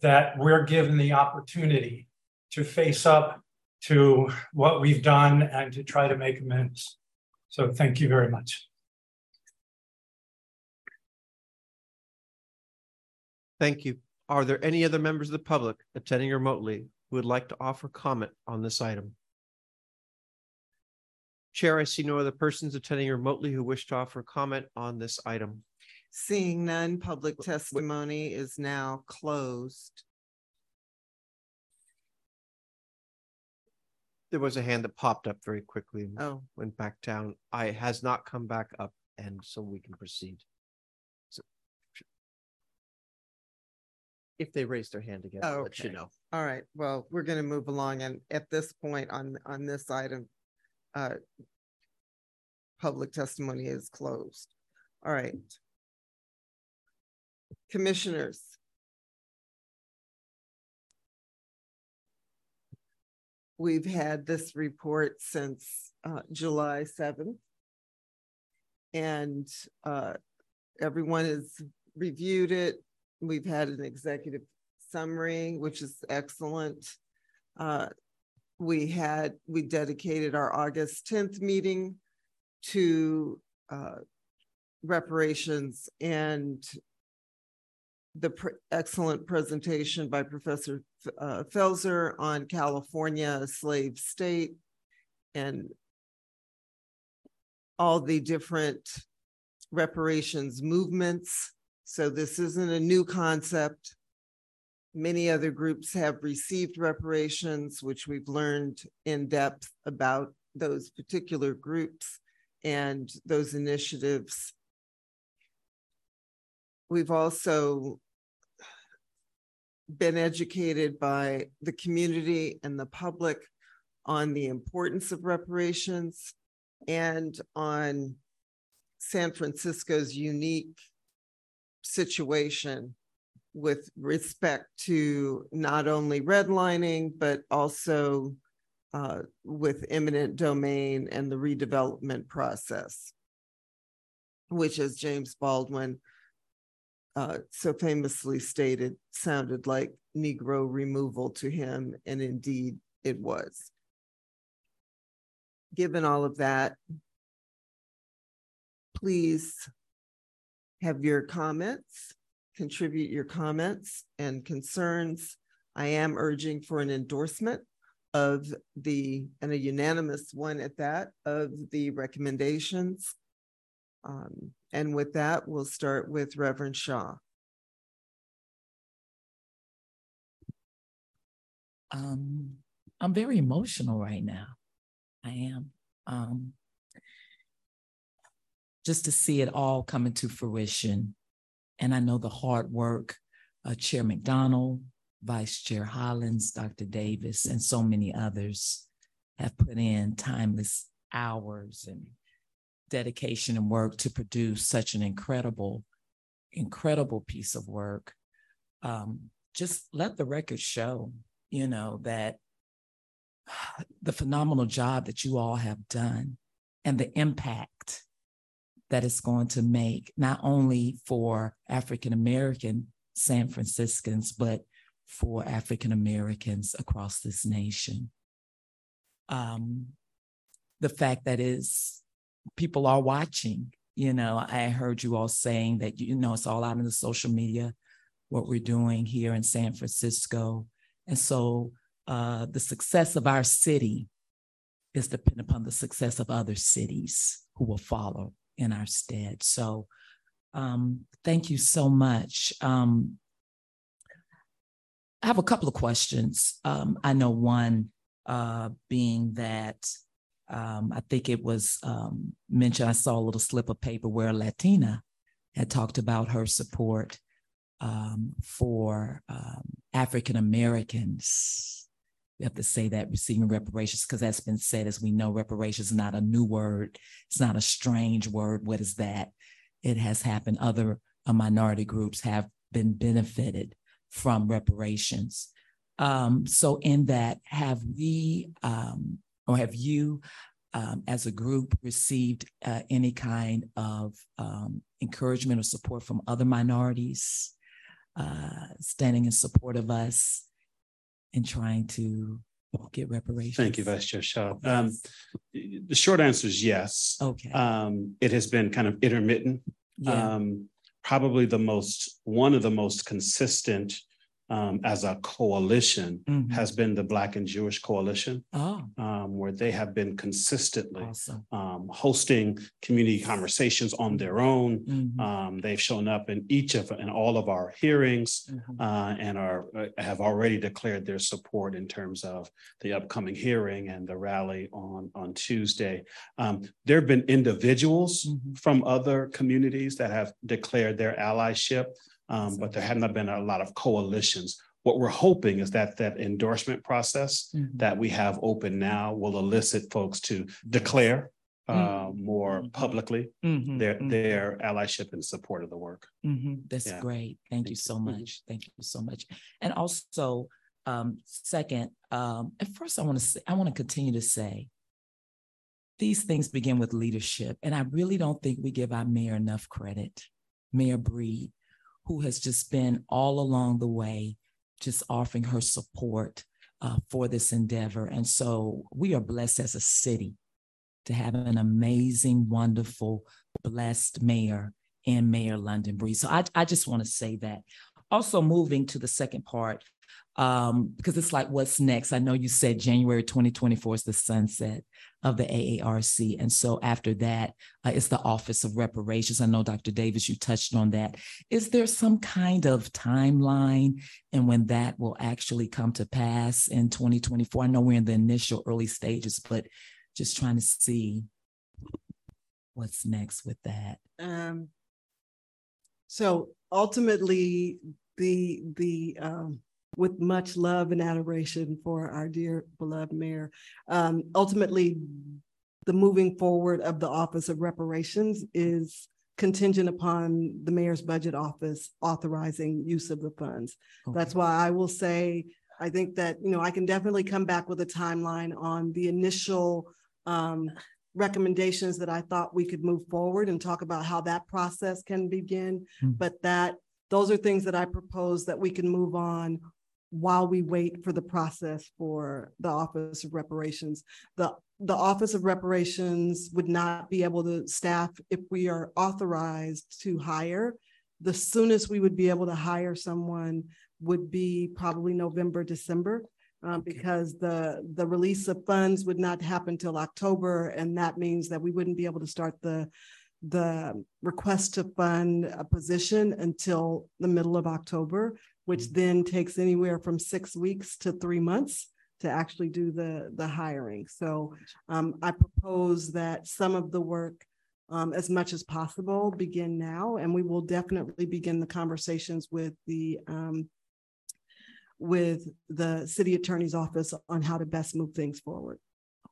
that we're given the opportunity to face up to what we've done and to try to make amends. So thank you very much. Thank you. Are there any other members of the public attending remotely who would like to offer comment on this item? Chair, I see no other persons attending remotely who wish to offer comment on this item. Seeing none, public testimony is now closed. There was a hand that popped up very quickly. and Oh. Went back down. I has not come back up and so we can proceed. So- If they raise their hand again, I'll let you know. All right, well, we're gonna move along and at this point on, on this item, uh, public testimony is closed. All right. Commissioners. We've had this report since, uh, July seventh. And, uh, everyone has reviewed it. We've had an executive summary, which is excellent. Uh, we had, we dedicated our August tenth meeting to uh, reparations and the pr- excellent presentation by Professor uh, Pfaelzer on California, a slave state, and all the different reparations movements. So this isn't a new concept. Many other groups have received reparations, which we've learned in depth about those particular groups and those initiatives. We've also been educated by the community and the public on the importance of reparations and on San Francisco's unique situation with respect to not only redlining, but also uh, with eminent domain and the redevelopment process, which as James Baldwin uh, so famously stated, sounded like Negro removal to him, and indeed it was. Given all of that, please have your comments, contribute your comments and concerns. I am urging for an endorsement of the, and a unanimous one at that, of the recommendations. Um, and with that, we'll start with Reverend Shaw. Um, I'm very emotional right now. I am. Um, just to see it all coming to fruition. And I know the hard work, uh, Chair McDonald, Vice Chair Hollins, Dr. Davis, and so many others have put in timeless hours and dedication and work to produce such an incredible, incredible piece of work. Um, just let the record show, you know, that the phenomenal job that you all have done and the impact that it's going to make, not only for African American San Franciscans, but for African Americans across this nation. Um, the fact that is people are watching, you know, I heard you all saying that, you know, it's all out in the social media, what we're doing here in San Francisco. And so uh, the success of our city is dependent upon the success of other cities who will follow in our stead. So um, thank you so much. Um, I have a couple of questions. Um, I know one uh, being that um, I think it was um, mentioned, I saw a little slip of paper where a Latina had talked about her support um, for um, African Americans. We have to say that receiving reparations, because that's been said, as we know, reparations is not a new word. It's not a strange word. What is that? It has happened. Other uh, minority groups have been benefited from reparations. Um, so, in that, have we um, or have you, um, as a group, received uh, any kind of um, encouragement or support from other minorities uh, standing in support of us and trying to get reparations? Thank you, Vice Chair Shaw. Um, the short answer is yes. Okay. Um, it has been kind of intermittent. Yeah. Um, probably the most, one of the most consistent um, as a coalition Mhm. has been the Black and Jewish Coalition, Oh, um, where they have been consistently awesome. um, hosting community conversations on their own. Mhm, Um, they've shown up in each of, and all of our hearings mhm. uh, and are, uh, have already declared their support in terms of the upcoming hearing and the rally on, on Tuesday. Um, there have been individuals Mhm. from other communities that have declared their allyship, um, but there have not been a lot of coalitions. What we're hoping is that that endorsement process Mhm. that we have open now will elicit folks to declare uh, more Mhm. publicly Mhm, their, mhm. their allyship and support of the work. hmm That's Yeah. great. Thank you Thank so you. Mhm. much. Thank you so much. And also, um, second, um, at first I want to say, I want to continue to say, these things begin with leadership. And I really don't think we give our mayor enough credit, Mayor Breed, who has just been all along the way, just offering her support uh, for this endeavor. And so we are blessed as a city to have an amazing, wonderful, blessed mayor and Mayor London Breed. So I, I just want to say that. Also moving to the second part, um, because it's like, what's next? I know you said January 2024 is the sunset of the AARC. And so after that, uh, it's the Office of Reparations. I know, Dr. Davis, you touched on that. Is there some kind of timeline and when that will actually come to pass in 2024? I know we're in the initial early stages, but just trying to see what's next with that. Um, so ultimately, the the um, with much love and adoration for our dear beloved mayor. Um, ultimately, the moving forward of the Office of Reparations is contingent upon the mayor's budget office authorizing use of the funds. Okay. That's why I will say, I think that, you know, I can definitely come back with a timeline on the initial um, recommendations that I thought we could move forward and talk about how that process can begin. Hmm. But that, those are things that I propose that we can move on while we wait for the process for the Office of Reparations. The, the Office of Reparations would not be able to staff if we are authorized to hire. The soonest we would be able to hire someone would be probably November, December. uh, because the, the release of funds would not happen till October, and that means that we wouldn't be able to start the, the request to fund a position until the middle of October which then takes anywhere from six weeks to three months to actually do the, the hiring. So um, I propose that some of the work, um, as much as possible, begin now, and we will definitely begin the conversations with the um, with the city attorney's office on how to best move things forward.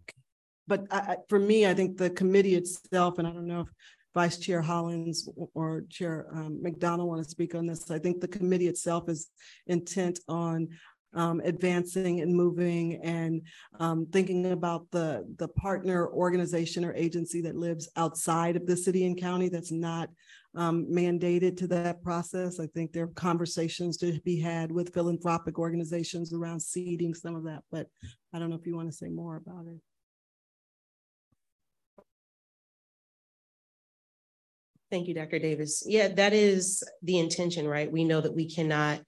Okay. But I, I, for me, I think the committee itself, and I don't know if Vice Chair Hollins or Chair um, McDonald want to speak on this. I think the committee itself is intent on um, advancing and moving and um, thinking about the, the partner organization or agency that lives outside of the city and county that's not um, mandated to that process. I think there are conversations to be had with philanthropic organizations around seeding some of that, but I don't know if you want to say more about it. Thank you, Dr. Davis. Yeah, that is the intention, right? We know that we cannot,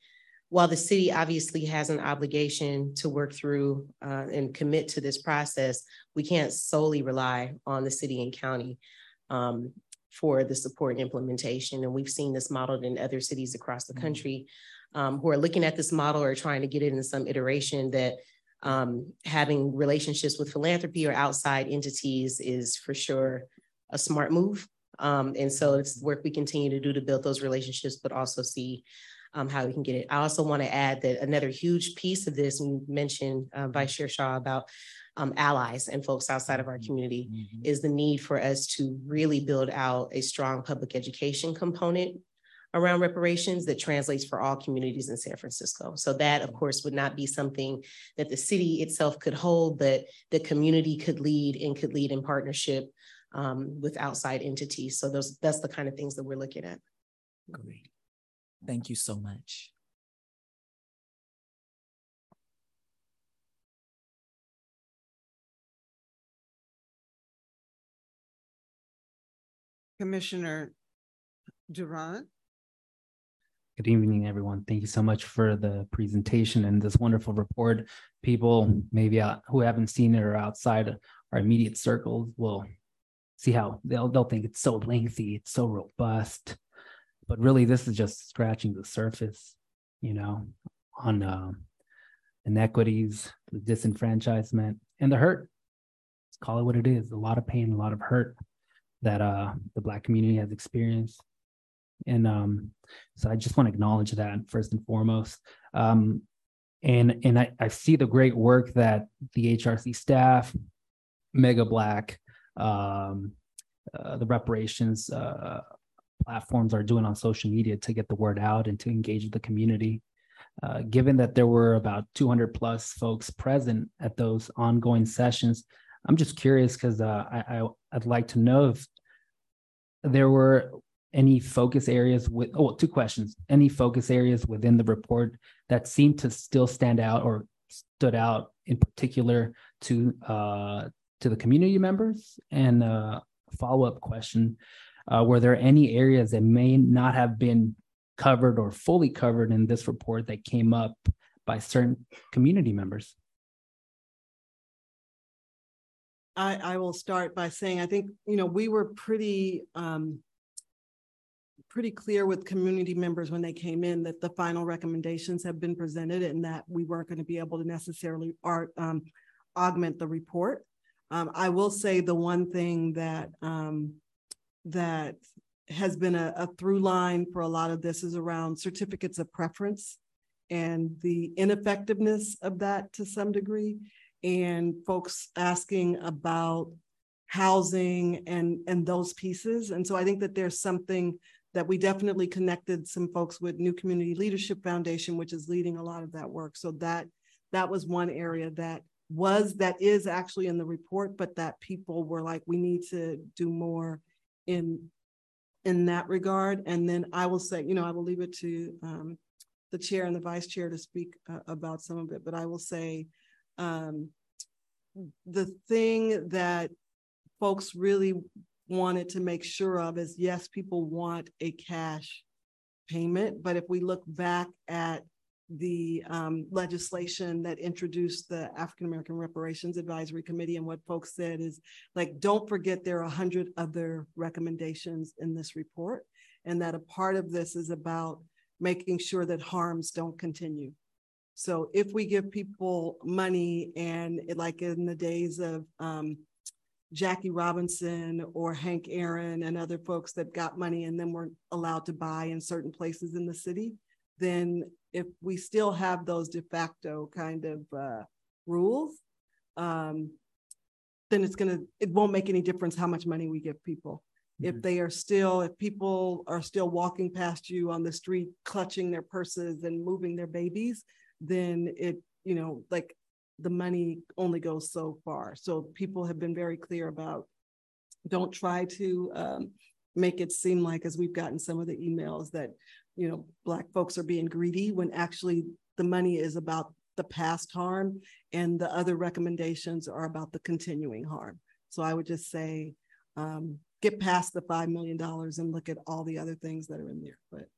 while the city obviously has an obligation to work through uh, and commit to this process, we can't solely rely on the city and county um, for the support and implementation. And we've seen this modeled in other cities across the country um, who are looking at this model or trying to get it in some iteration that um, having relationships with philanthropy or outside entities is for sure a smart move. Um, and so it's work we continue to do to build those relationships, but also see um, how we can get it. I also want to add that another huge piece of this, you mentioned uh, Vice Chair Shaw about um, allies and folks outside of our community, Mhm. is the need for us to really build out a strong public education component around reparations that translates for all communities in San Francisco. So that, of course, would not be something that the city itself could hold, but the community could lead and could lead in partnership um, with outside entities. So those, that's the kind of things that we're looking at. Great. Thank you so much. Commissioner Durant. Good evening, everyone. Thank you so much for the presentation and this wonderful report. People maybe out, who haven't seen it or outside our immediate circles will see how they'll they'll think it's so lengthy, it's so robust, but really this is just scratching the surface, you know, on um, inequities, the disenfranchisement, and the hurt. Let's call it what it is: a lot of pain, a lot of hurt that uh, the Black community has experienced. And um, so I just want to acknowledge that first and foremost. Um, and and I, I see the great work that the HRC staff, Mega Black, um, uh, the reparations uh, platforms are doing on social media to get the word out and to engage with the community. Uh, given that there were about 200 plus folks present at those ongoing sessions, I'm just curious because uh, I, I I'd like to know if there were any focus areas with oh two questions any focus areas within the report that seem to still stand out or stood out in particular to uh, to the community members? And uh, follow up question: uh, Were there any areas that may not have been covered or fully covered in this report that came up by certain community members? I, I will start by saying, I think, you know, we were pretty, um, pretty clear with community members when they came in that the final recommendations have been presented and that we weren't going to be able to necessarily art, um, augment the report. Um, I will say the one thing that, um, that has been a, a through line for a lot of this is around certificates of preference and the ineffectiveness of that to some degree and folks asking about housing and and those pieces. And so i think that there's something that we definitely connected some folks with new community leadership foundation which is leading a lot of that work. So that that was one area that was that is actually in the report but that people were like we need to do more in in that regard. And then i will say you know i will leave it to um, the chair and the vice chair to speak uh, about some of it but i will say um, the thing that folks really wanted to make sure of is yes, people want a cash payment, but if we look back at the um, legislation that introduced the African American Reparations Advisory Committee and what folks said is like, don't forget there are a hundred other recommendations in this report, and that a part of this is about making sure that harms don't continue. So if we give people money and it, like in the days of um, Jackie Robinson or Hank Aaron and other folks that got money and then weren't allowed to buy in certain places in the city, then if we still have those de facto kind of uh, rules, um, then it's gonna, it won't make any difference how much money we give people. If they are still, if people are still walking past you on the street, clutching their purses and moving their babies, then it, you know, like the money only goes so far. So people have been very clear about don't try to um, make it seem like, as we've gotten some of the emails, that, you know, Black folks are being greedy when actually the money is about the past harm and the other recommendations are about the continuing harm. So I would just say, um, get past the $5 million and look at all the other things that are in there. But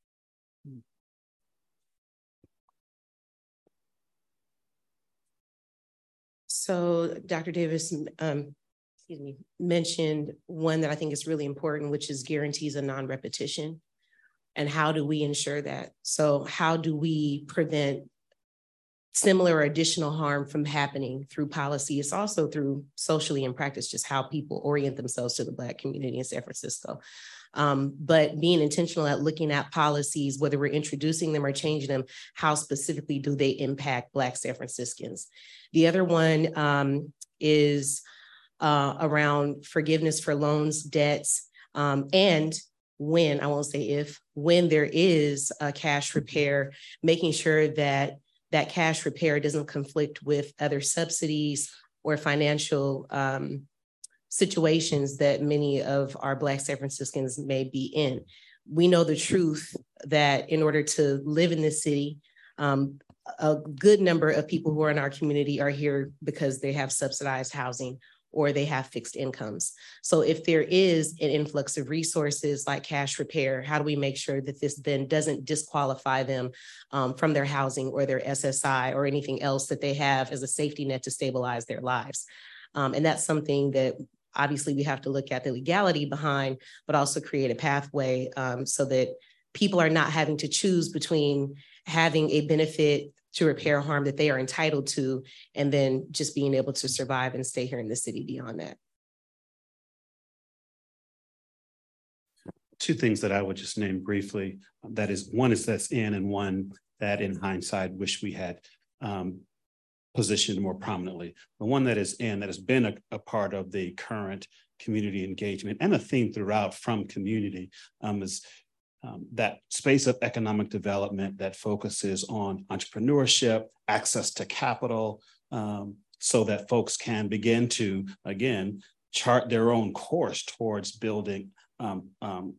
So Dr. Davis, um, excuse me, mentioned one that I think is really important, which is guarantees of non-repetition. And how do we ensure that? So how do we prevent similar or additional harm from happening through policy? It's also through socially in practice, just how people orient themselves to the Black community in San Francisco. Um, but being intentional at looking at policies, whether we're introducing them or changing them, how specifically do they impact Black San Franciscans? The other one um, is uh, around forgiveness for loans, debts, um, and when, I won't say if, when there is a cash repair, making sure that that cash repair doesn't conflict with other subsidies or financial um, situations that many of our Black San Franciscans may be in. We know the truth that in order to live in this city, um, a good number of people who are in our community are here because they have subsidized housing or they have fixed incomes. So if there is an influx of resources like cash repair, how do we make sure that this then doesn't disqualify them um, from their housing or their SSI or anything else that they have as a safety net to stabilize their lives? Um, and that's something that obviously we have to look at the legality behind, but also create a pathway um, so that people are not having to choose between having a benefit to repair harm that they are entitled to, and then just being able to survive and stay here in the city beyond that. Two things that I would just name briefly. That is, one is that's in, and one that in hindsight wish we had um, positioned more prominently. The one that is in, that has been a, a part of the current community engagement and a theme throughout from community um, is um, that space of economic development that focuses on entrepreneurship, access to capital, um, so that folks can begin to, again, chart their own course towards building um, um,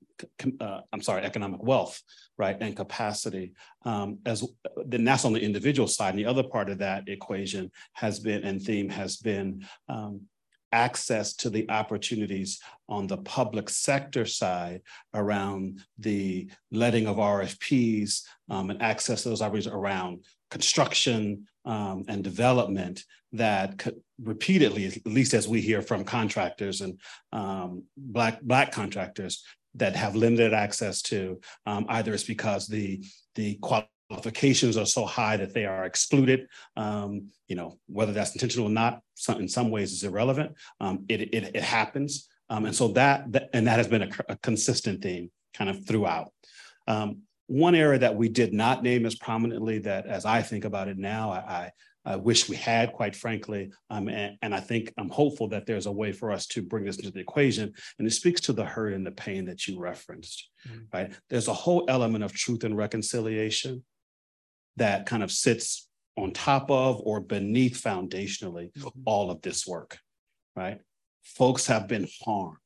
uh, I'm sorry, economic wealth, right, and capacity. Um, as then that's on the individual side. And the other part of that equation has been and theme has been um, access to the opportunities on the public sector side around the letting of RFPs um, and access to those opportunities around construction um, and development that repeatedly, at least as we hear from contractors and um, black black contractors that have limited access to, um, either it's because the the qualifications are so high that they are excluded. Um, you know, whether that's intentional or not, some, in some ways is irrelevant. Um, it, it, it happens. Um, and so that, that, and that has been a, a consistent theme kind of throughout. Um, one area that we did not name as prominently that as I think about it now, I, I, I wish we had, quite frankly, um, and, and, I think I'm hopeful that there's a way for us to bring this into the equation. And it speaks to the hurt and the pain that you referenced, mm-hmm. right? There's a whole element of truth and reconciliation that kind of sits on top of or beneath foundationally mm-hmm. all of this work, right? Folks have been harmed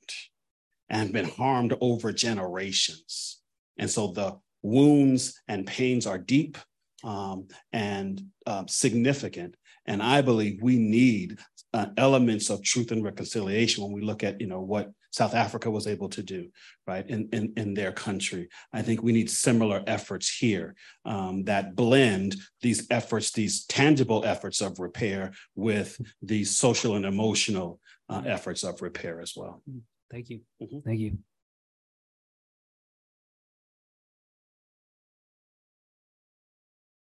and been harmed over generations. And so the wounds and pains are deep um, and uh, significant. And I believe we need uh, elements of truth and reconciliation when we look at, you know, what South Africa was able to do, right, in, in, in their country. I think we need similar efforts here um, that blend these efforts, these tangible efforts of repair with these social and emotional uh, efforts of repair as well. Thank you. Mm -hmm. Thank you.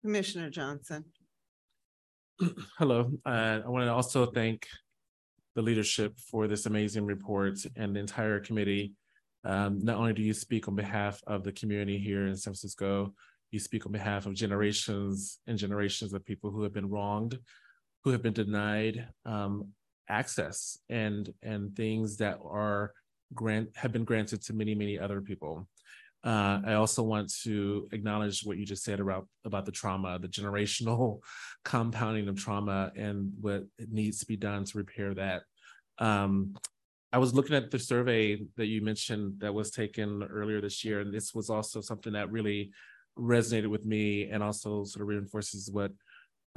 Commissioner Johnson. Hello, uh, I want to also thank the leadership for this amazing report and the entire committee. Um, not only do you speak on behalf of the community here in San Francisco, you speak on behalf of generations and generations of people who have been wronged, who have been denied um, access and and things that are grant have been granted to many many other people. Uh, I also want to acknowledge what you just said about about the trauma, the generational compounding of trauma, and what needs to be done to repair that. Um, I was looking at the survey that you mentioned that was taken earlier this year, and this was also something that really resonated with me, and also sort of reinforces what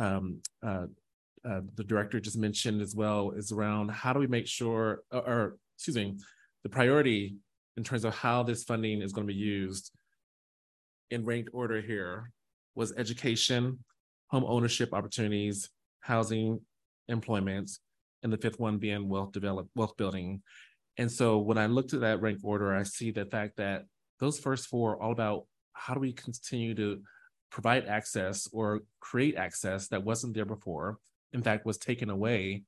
um, uh, uh, the director just mentioned as well. Is around how do we make sure, or, or excuse me, the priority in terms of how this funding is going to be used in ranked order here was education, home ownership opportunities, housing, employment, and the fifth one being wealth develop wealth building. And so when I looked at that ranked order, I see the fact that those first four are all about how do we continue to provide access or create access that wasn't there before, in fact, was taken away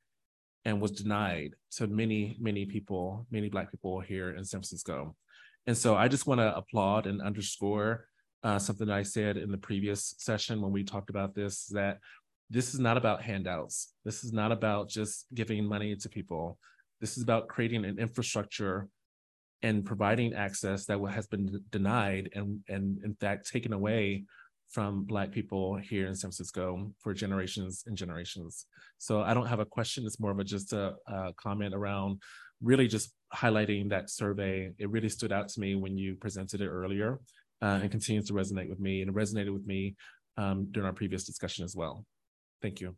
and was denied to many, many people, many Black people here in San Francisco. And so I just want to applaud and underscore uh, something I said in the previous session when we talked about this that this is not about handouts. This is not about just giving money to people. This is about creating an infrastructure and providing access that has been denied and, and in fact taken away from Black people here in San Francisco for generations and generations. So I don't have a question. It's more of a just a, a comment around really just highlighting that survey. It really stood out to me when you presented it earlier uh, and continues to resonate with me. And it resonated with me um, during our previous discussion as well. Thank you.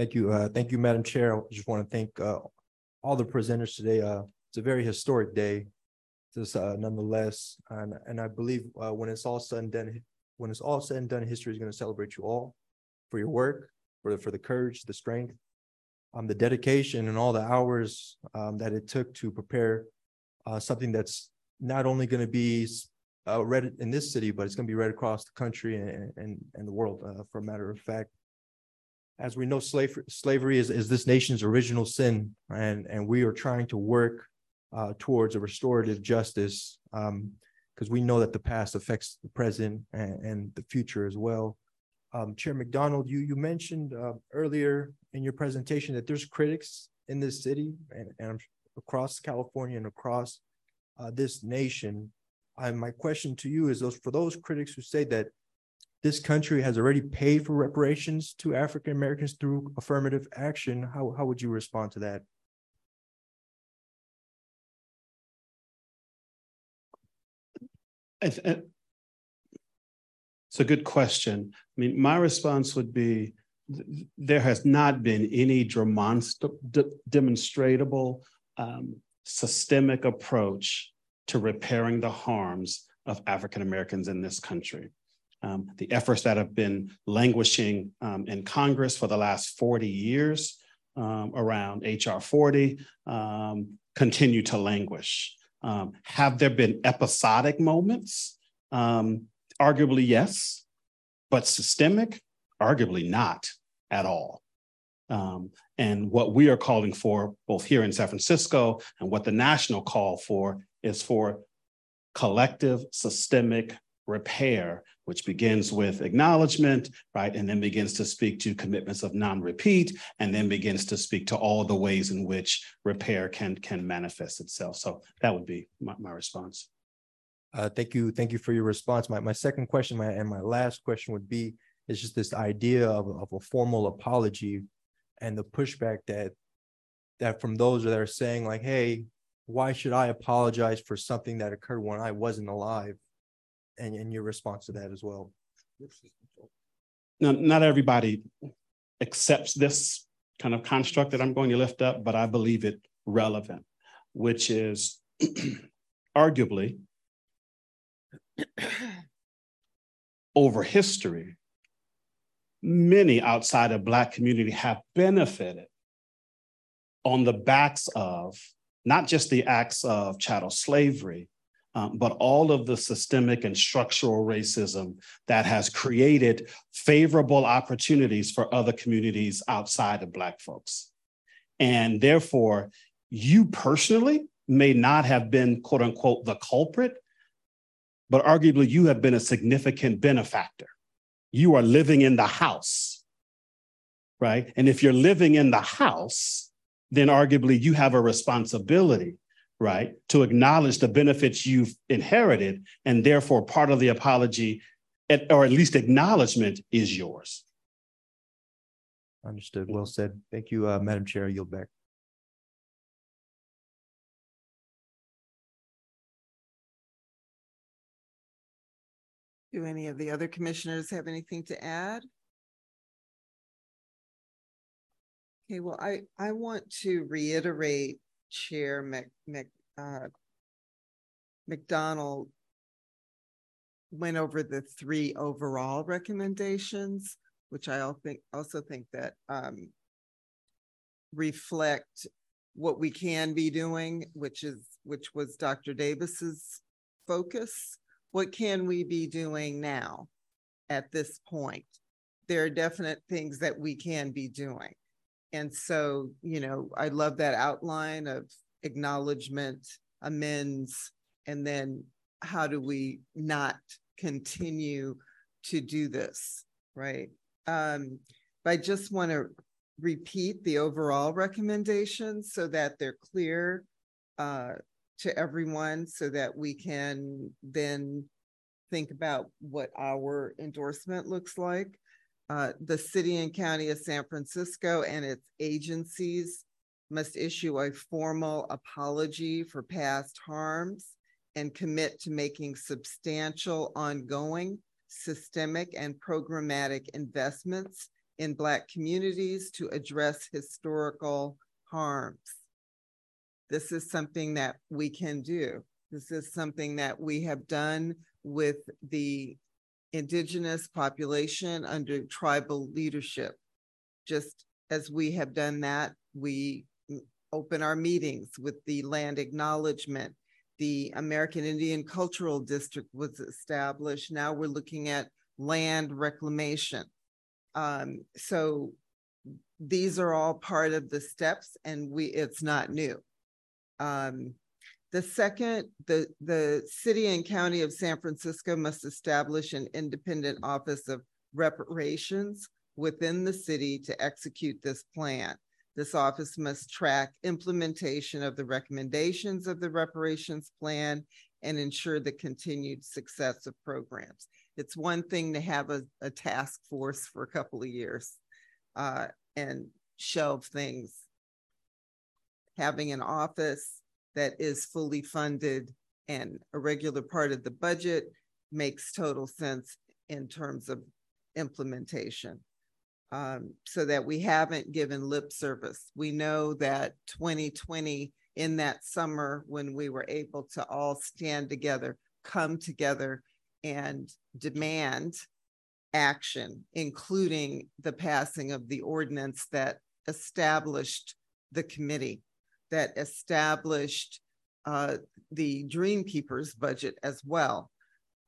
Thank you. Uh, thank you, Madam Chair. I just want to thank uh, all the presenters today. Uh, it's a very historic day, just uh, nonetheless. And, and I believe uh, when it's all said and done, when it's all said and done, history is going to celebrate you all for your work, for the, for the courage, the strength, um, the dedication, and all the hours um, that it took to prepare uh, something that's not only going to be read in this city, but it's going to be read across the country and, and, and the world, for a matter of fact as we know, slavery, slavery is, is this nation's original sin, and, and we are trying to work uh, towards a restorative justice because um, we know that the past affects the present and, and the future as well. Um, Chair McDonald, you, you mentioned uh, earlier in your presentation that there's critics in this city and, and across California and across uh, this nation I, my question to you is those, for those critics who say that this country has already paid for reparations to African Americans through affirmative action, how, how would you respond to that? It's, a good question. I mean, my response would be there has not been any demonst- demonstrable um, systemic approach to repairing the harms of African Americans in this country. Um, the efforts that have been languishing um, in Congress for the last 40 years um, around HR 40 um, continue to languish. Um, have there been episodic moments? Arguably, yes, but systemic? Arguably not at all. Um, and what we are calling for, both here in San Francisco and what the national call for, is for collective systemic repair, which begins with acknowledgement, right? And then begins to speak to commitments of non-repeat, and then begins to speak to all the ways in which repair can, can manifest itself. So that would be my, my response. Uh, thank you. Thank you for your response. My, my second question, my, and my last question would be, is just this idea of, of a formal apology and the pushback that, that from those that are saying like, hey, why should I apologize for something that occurred when I wasn't alive? And, and your response to that as well. Now, not everybody accepts this kind of construct that I'm going to lift up, but I believe it relevant, which is arguably over history, many outside of Black community have benefited on the backs of not just the acts of chattel slavery, um, but all of the systemic and structural racism that has created favorable opportunities for other communities outside of Black folks. And therefore, you personally may not have been, quote unquote, the culprit, but arguably you have been a significant benefactor. You are living in the house, right? And if you're living in the house, then arguably you have a responsibility, right, to acknowledge the benefits you've inherited. And therefore, part of the apology, or at least acknowledgement, is yours. Understood. Well said. Thank you, uh, Madam Chair. I yield back. Do any of the other commissioners have anything to add? Okay, well, I, I want to reiterate Chair uh, McDonald went over the three overall recommendations, which I think, also think that um, reflect what we can be doing, which is, which was Dr. Davis's focus what can we be doing now at this point? There are definite things that we can be doing. And so, you know, I love that outline of acknowledgement, amends, and then how do we not continue to do this, right? Um, but I just want to repeat the overall recommendations so that they're clear uh, to everyone so that we can then think about what our endorsement looks like. Uh, the city and county of San Francisco and its agencies must issue a formal apology for past harms and commit to making substantial, ongoing, systemic, and programmatic investments in Black communities to address historical harms. This is something that we can do. This is something that we have done with the indigenous population under tribal leadership. Just as we have done that, we open our meetings with the land acknowledgement. The American Indian Cultural District was established. Now we're looking at land reclamation. Um, so these are all part of the steps and we it's not new. Um, the second, the, the city and county of San Francisco must establish an independent office of reparations within the city to execute this plan. This office must track implementation of the recommendations of the reparations plan and ensure the continued success of programs. It's one thing to have a, a task force for a couple of years uh, and shelve things. Having an office that is fully funded and a regular part of the budget makes total sense in terms of implementation. Um, so that we haven't given lip service. We know that 2020 in that summer when we were able to all stand together, come together and demand action, including the passing of the ordinance that established the committee, that established uh, the Dream Keepers budget as well.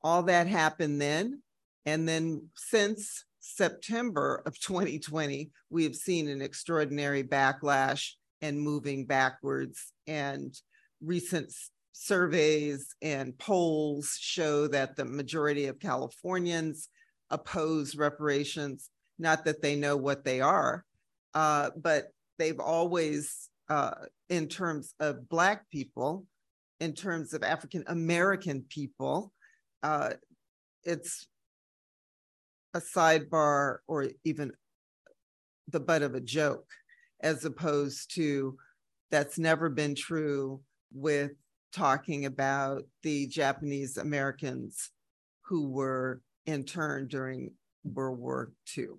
All that happened then. And then since September of 2020, we have seen an extraordinary backlash and moving backwards. And recent surveys and polls show that the majority of Californians oppose reparations. Not that they know what they are, uh, but they've always, uh, in terms of Black people, in terms of African American people, uh, it's a sidebar or even the butt of a joke, as opposed to that's never been true with talking about the Japanese Americans who were interned during World War II.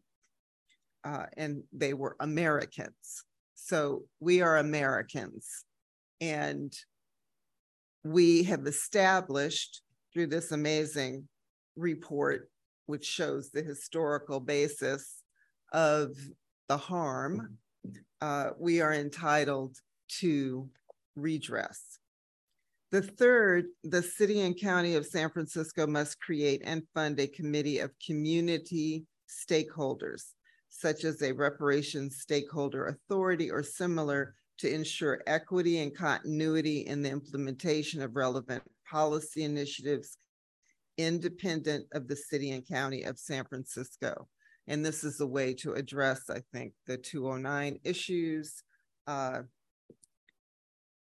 Uh, and they were Americans. So we are Americans. And we have established through this amazing report which shows the historical basis of the harm, uh, we are entitled to redress. The third, the city and county of San Francisco must create and fund a committee of community stakeholders, such as a reparations stakeholder authority or similar to ensure equity and continuity in the implementation of relevant policy initiatives independent of the city and county of San Francisco. And this is a way to address, I think, the 209 issues. Uh,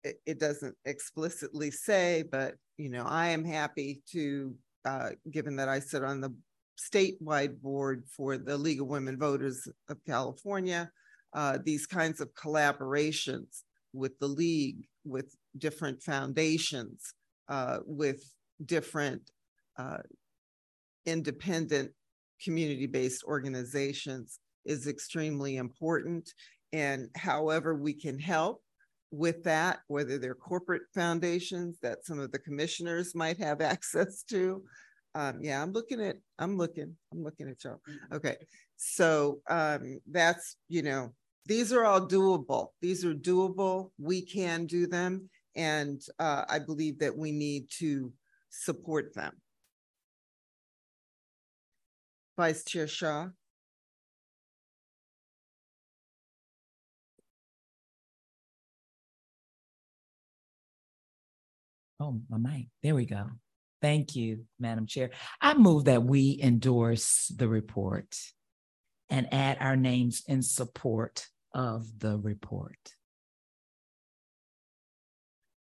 it, doesn't explicitly say, but you know, I am happy to, uh, given that I sit on the statewide board for the League of Women Voters of California, uh, these kinds of collaborations with the league, with different foundations, uh, with different uh, independent community-based organizations is extremely important. And however we can help with that, whether they're corporate foundations that some of the commissioners might have access to. Um, yeah, I'm looking at, I'm looking, I'm looking at y'all. Okay. So um, that's, you know, these are all doable. These are doable. We can do them. And uh, I believe that we need to support them. Vice Chair Shaw. Oh, my mic. There we go. Thank you, Madam Chair. I move that we endorse the report and add our names in support of the report.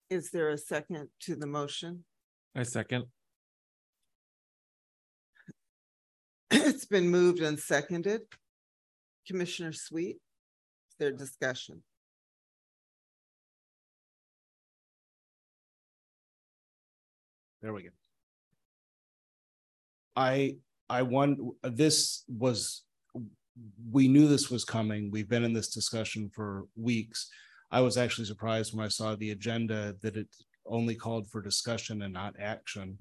Is there a second to the motion? I second. It's been moved and seconded. Commissioner Sweet, their discussion. There we go. I, I want, this was, we knew this was coming. We've been in this discussion for weeks. I was actually surprised when I saw the agenda that it only called for discussion and not action.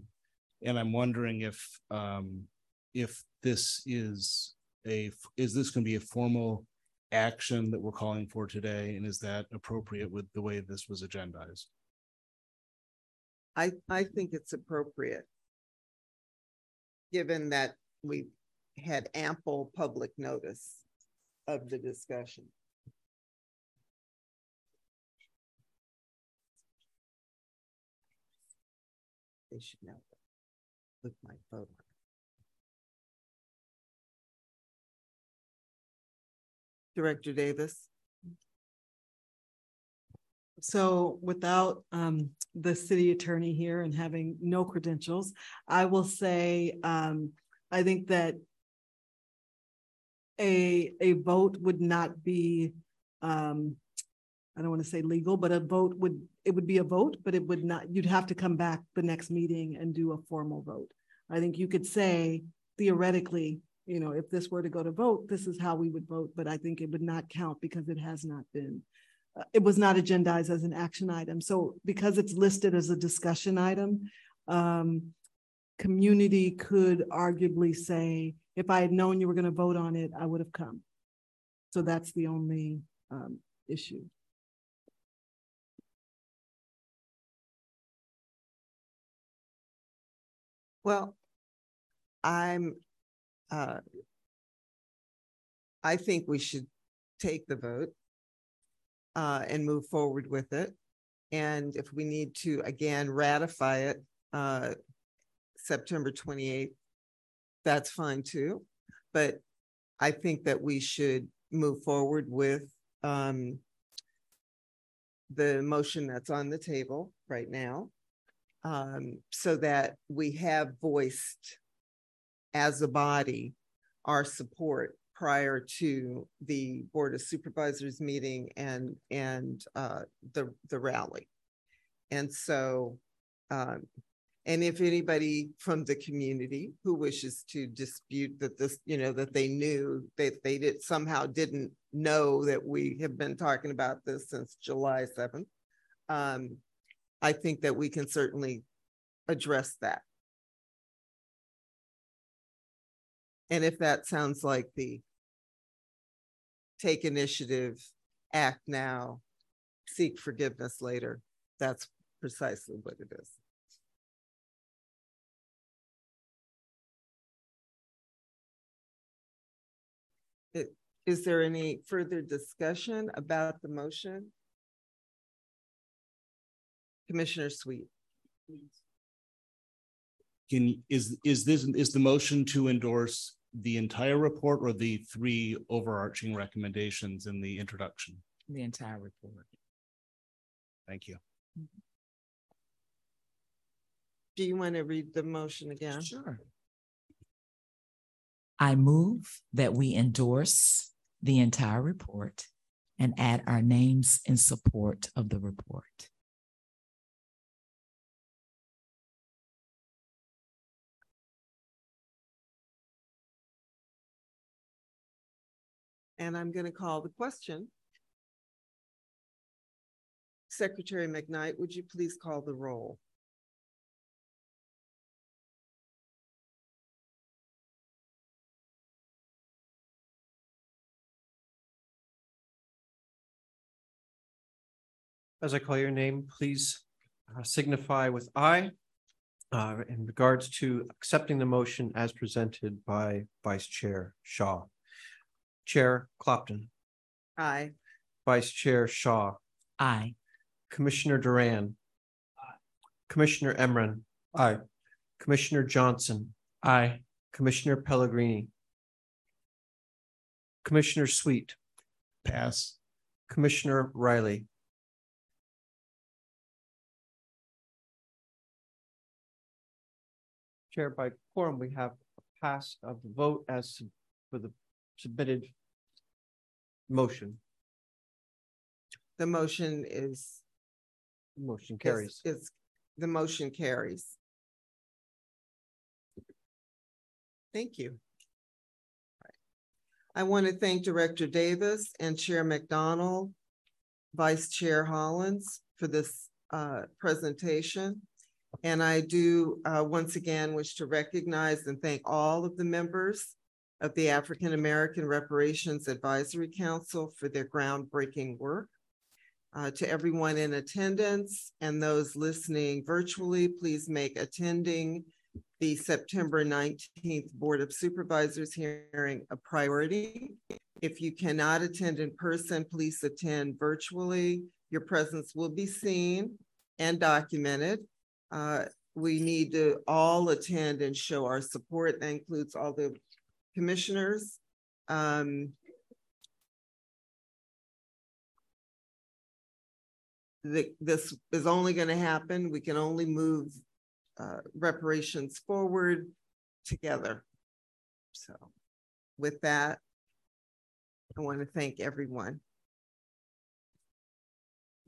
And I'm wondering if, um, if this is a, is this going to be a formal action that we're calling for today? And is that appropriate with the way this was agendized? I, I think it's appropriate. Given that we had ample public notice of the discussion. They should know with my photo. Director Davis. So without um the city attorney here and having no credentials, I will say um I think that a a vote would not be um I don't want to say legal, but a vote would, it would be a vote, but it would not, you'd have to come back the next meeting and do a formal vote. I think you could say theoretically, you know, if this were to go to vote, this is how we would vote, but I think it would not count because it has not been, it was not agendized as an action item. So because it's listed as a discussion item, um, community could arguably say, if I had known you were going to vote on it, I would have come. So that's the only um, issue. Well, I'm, uh, I think we should take the vote uh, and move forward with it. And if we need to, again, ratify it uh, September 28th, that's fine too. But I think that we should move forward with um, the motion that's on the table right now um, so that we have voiced as a body our support prior to the board of supervisors meeting and and uh, the the rally and so um, and if anybody from the community who wishes to dispute that this you know that they knew that they did somehow didn't know that we have been talking about this since july 7th um, I think that we can certainly address that. And if that sounds like the take initiative, act now, seek forgiveness later, that's precisely what it is. Is there any further discussion about the motion? Commissioner Sweet. Can, is, is this, is the motion to endorse the entire report or the three overarching recommendations in the introduction? The entire report. Thank you. Do you want to read the motion again? Sure. I move that we endorse the entire report and add our names in support of the report. And I'm going to call the question. Secretary McKnight, would you please call the roll? As I call your name, please uh, signify with aye uh, in regards to accepting the motion as presented by Vice Chair Shaw. Chair Clopton, Aye. Vice Chair Shaw, Aye. Commissioner Duran. Aye. Commissioner Emran. Aye. Commissioner Johnson. Aye. Commissioner Pellegrini. Commissioner Sweet. Pass. Commissioner Riley. Chair, by quorum, we have a pass of the vote as for the submitted motion. The motion is. Motion carries. Is, the motion carries. Thank you. I want to thank Director Davis and Chair McDonald, Vice Chair Hollins for this uh, presentation. And I do uh, once again wish to recognize and thank all of the members of the African American Reparations Advisory Council for their groundbreaking work. Uh, to everyone in attendance and those listening virtually, please make attending the September 19th Board of Supervisors hearing a priority. If you cannot attend in person, please attend virtually. Your presence will be seen and documented. Uh, we need to all attend and show our support. That includes all the commissioners. Um, the, this is only going to happen. We can only move uh, reparations forward together. So with that, I want to thank everyone.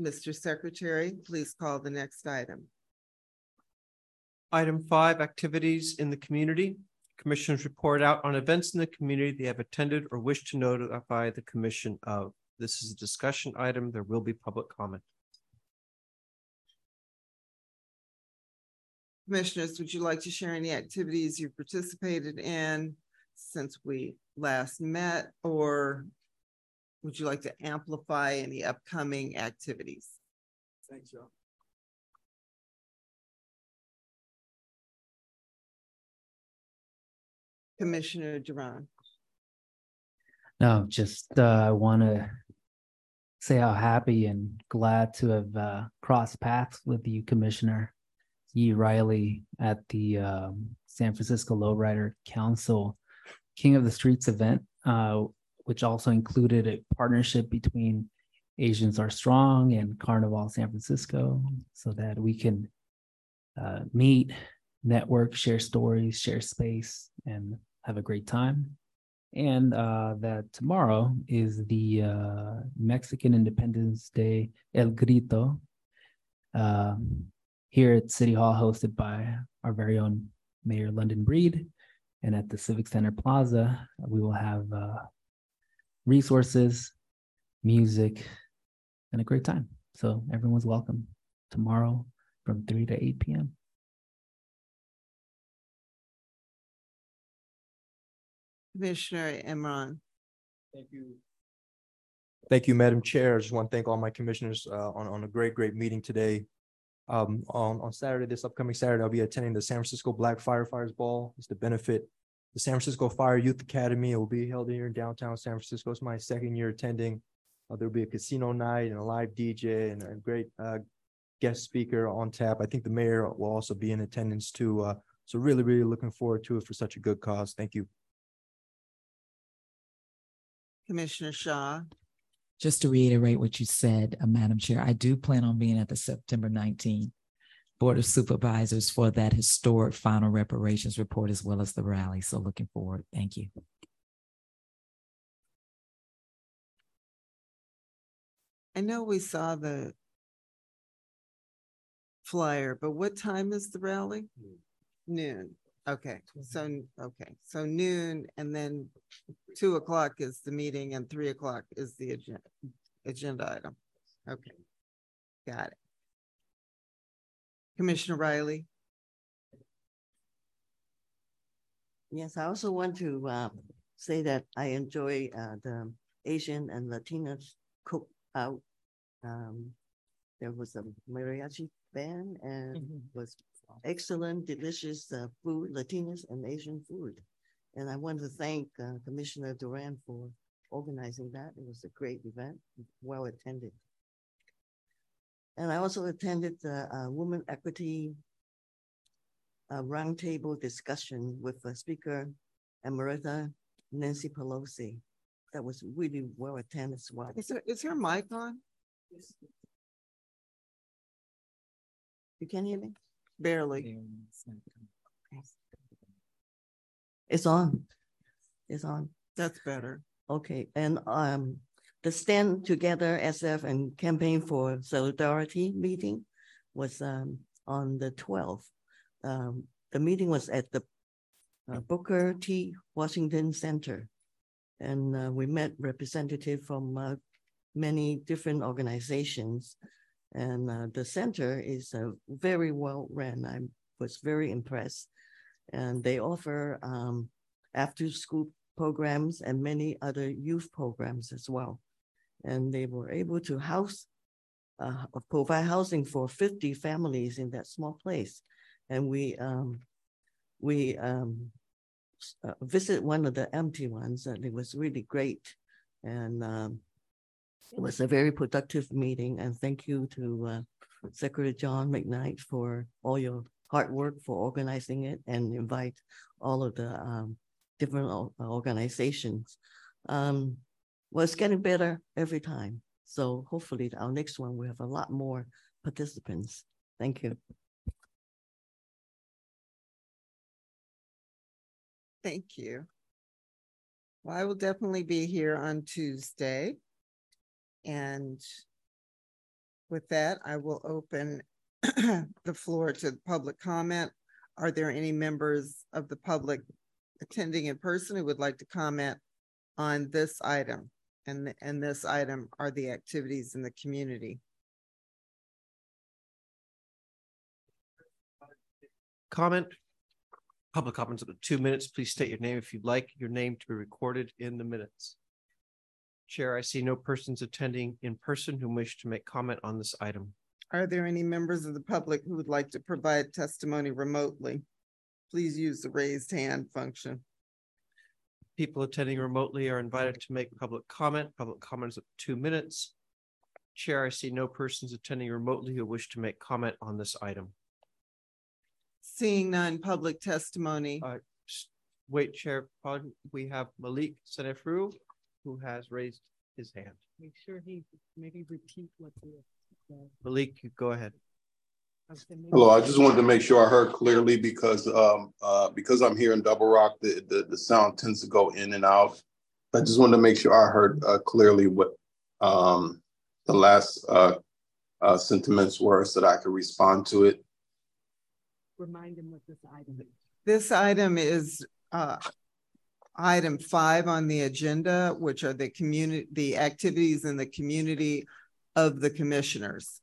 Mr. Secretary, please call the next item. Item five, activities in the community. Commissioners report out on events in the community they have attended or wish to notify the commission of. This is a discussion item. There will be public comment. Commissioners, would you like to share any activities you've participated in since we last met, or would you like to amplify any upcoming activities? Thanks, Joe. Commissioner Duran. No, just uh, I want to say how happy and glad to have uh, crossed paths with you, Commissioner Yee Riley, at the um, San Francisco Lowrider Council King of the Streets event, uh, which also included a partnership between Asians Are Strong and Carnaval San Francisco, so that we can uh, meet, network, share stories, share space, and have a great time. And uh, that tomorrow is the uh, Mexican Independence Day El Grito um, here at City Hall, hosted by our very own Mayor London Breed. And at the Civic Center Plaza, we will have uh, resources, music, and a great time. So everyone's welcome tomorrow from 3 to 8 p.m. Commissioner Imran. Thank you. Thank you, Madam Chair. I just want to thank all my commissioners uh, on, on a great, great meeting today. Um, on, on Saturday, this upcoming Saturday, I'll be attending the San Francisco Black Firefighters Ball. It's to benefit the San Francisco Fire Youth Academy. It will be held here in downtown San Francisco. It's my second year attending. Uh, there'll be a casino night and a live DJ and a great uh, guest speaker on tap. I think the mayor will also be in attendance too. Uh, so really, really looking forward to it for such a good cause. Thank you. Commissioner Shaw. Just to reiterate what you said, uh, Madam Chair, I do plan on being at the September 19th Board of Supervisors for that historic final reparations report as well as the rally. So looking forward. Thank you. I know we saw the flyer, but what time is the rally? Noon. Okay, so, okay, so noon and then two o'clock is the meeting and three o'clock is the agenda, agenda item. Okay, got it. Commissioner Riley. Yes, I also want to uh, say that I enjoy uh, the Asian and Latinas cook out. Um, there was a mariachi band and Mm-hmm. was excellent, delicious uh, food, Latinas and Asian food. And I want to thank uh, Commissioner Duran for organizing that. It was a great event, well attended. And I also attended the uh, Women Equity uh, Roundtable discussion with the Speaker Emerita Nancy Pelosi. That was really well attended as well. Is there, is her mic on? You can hear me? Barely. It's on. It's on. That's better. Okay, and um, the Stand Together SF and Campaign for Solidarity meeting was um on the twelfth. Um, the meeting was at the uh, Booker T. Washington Center. And uh, we met representatives from uh, many different organizations. And uh, the center is uh, very well run. I was very impressed. And they offer um, after school programs and many other youth programs as well. And they were able to house, uh, provide housing for 50 families in that small place. And we, um, we um, uh, visit one of the empty ones and it was really great. And um, it was a very productive meeting and thank you to uh, Secretary John McKnight for all your hard work for organizing it and invite all of the um, different organizations. Um, well, it's getting better every time. So hopefully our next one will have a lot more participants. Thank you. Thank you. Well, I will definitely be here on Tuesday. And with that, I will open the floor to public comment. Are there any members of the public attending in person who would like to comment on this item? And, and this item are the activities in the community. Comment? Public comments up to two minutes. Please state your name if you'd like your name to be recorded in the minutes. Chair, I see no persons attending in person who wish to make comment on this item. Are there any members of the public who would like to provide testimony remotely? Please use the raised hand function. People attending remotely are invited to make public comment. Public comments of two minutes. Chair, I see no persons attending remotely who wish to make comment on this item. Seeing none, public testimony. Uh, wait, Chair, pardon, we have Malik Seneferu who has raised his hand. Make sure he maybe repeat what the. Malik, you go ahead. Hello, I just wanted to make sure I heard clearly because um uh because I'm here in Double Rock, the the, the sound tends to go in and out. I just wanted to make sure I heard uh, clearly what um the last uh, uh sentiments were so that I could respond to it. Remind him what this item is. This item is uh item five on the agenda, which are the community, the activities in the community of the commissioners.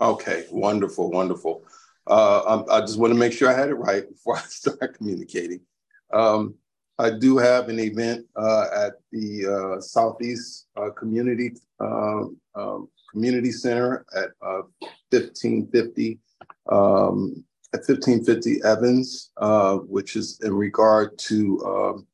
Okay, wonderful, wonderful. Uh, I, I just want to make sure I had it right before I start communicating. Um, I do have an event uh, at the uh, Southeast uh, Community um, um, Community Center at 1550 uh, um, at 1550 Evans, uh, which is in regard to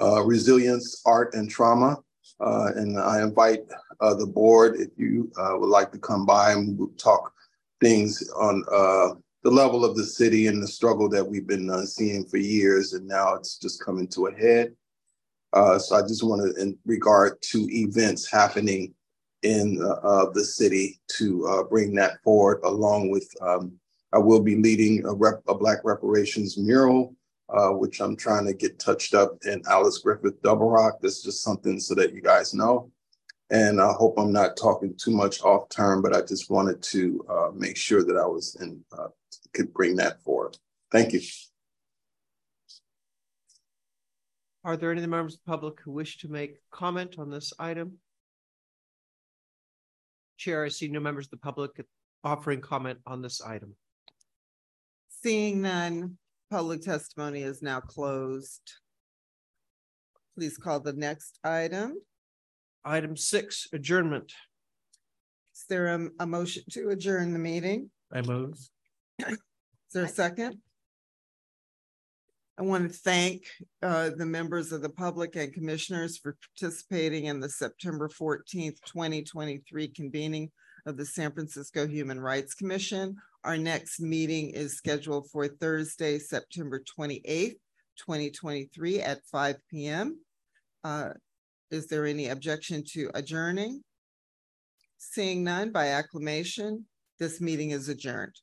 um, resilience, art, and trauma. and I invite uh, the board if you uh, would like to come by and we'll talk things on uh, the level of the city and the struggle that we've been uh, seeing for years, and now it's just coming to a head. Uh, so I just want to, in regard to events happening in uh, the city, to bring that forward along with. Um, I will be leading a, rep, a Black reparations mural uh, which I'm trying to get touched up in Alice Griffith Double Rock. This is just something so that you guys know. And I hope I'm not talking too much off term, but I just wanted to uh, make sure that I was in, uh, could bring that forward. Thank you. Are there any members of the public who wish to make comment on this item? Chair, I see no members of the public offering comment on this item. Seeing none, public testimony is now closed. Please call the next item. Item six, adjournment. Is there a, a motion to adjourn the meeting? I move. Is there a second? I want to thank uh, the members of the public and commissioners for participating in the September fourteenth, twenty twenty-three convening of the San Francisco Human Rights Commission. Our next meeting is scheduled for Thursday, September twenty-eighth, twenty twenty-three at five P M. Uh, is there any objection to adjourning? Seeing none by acclamation, this meeting is adjourned.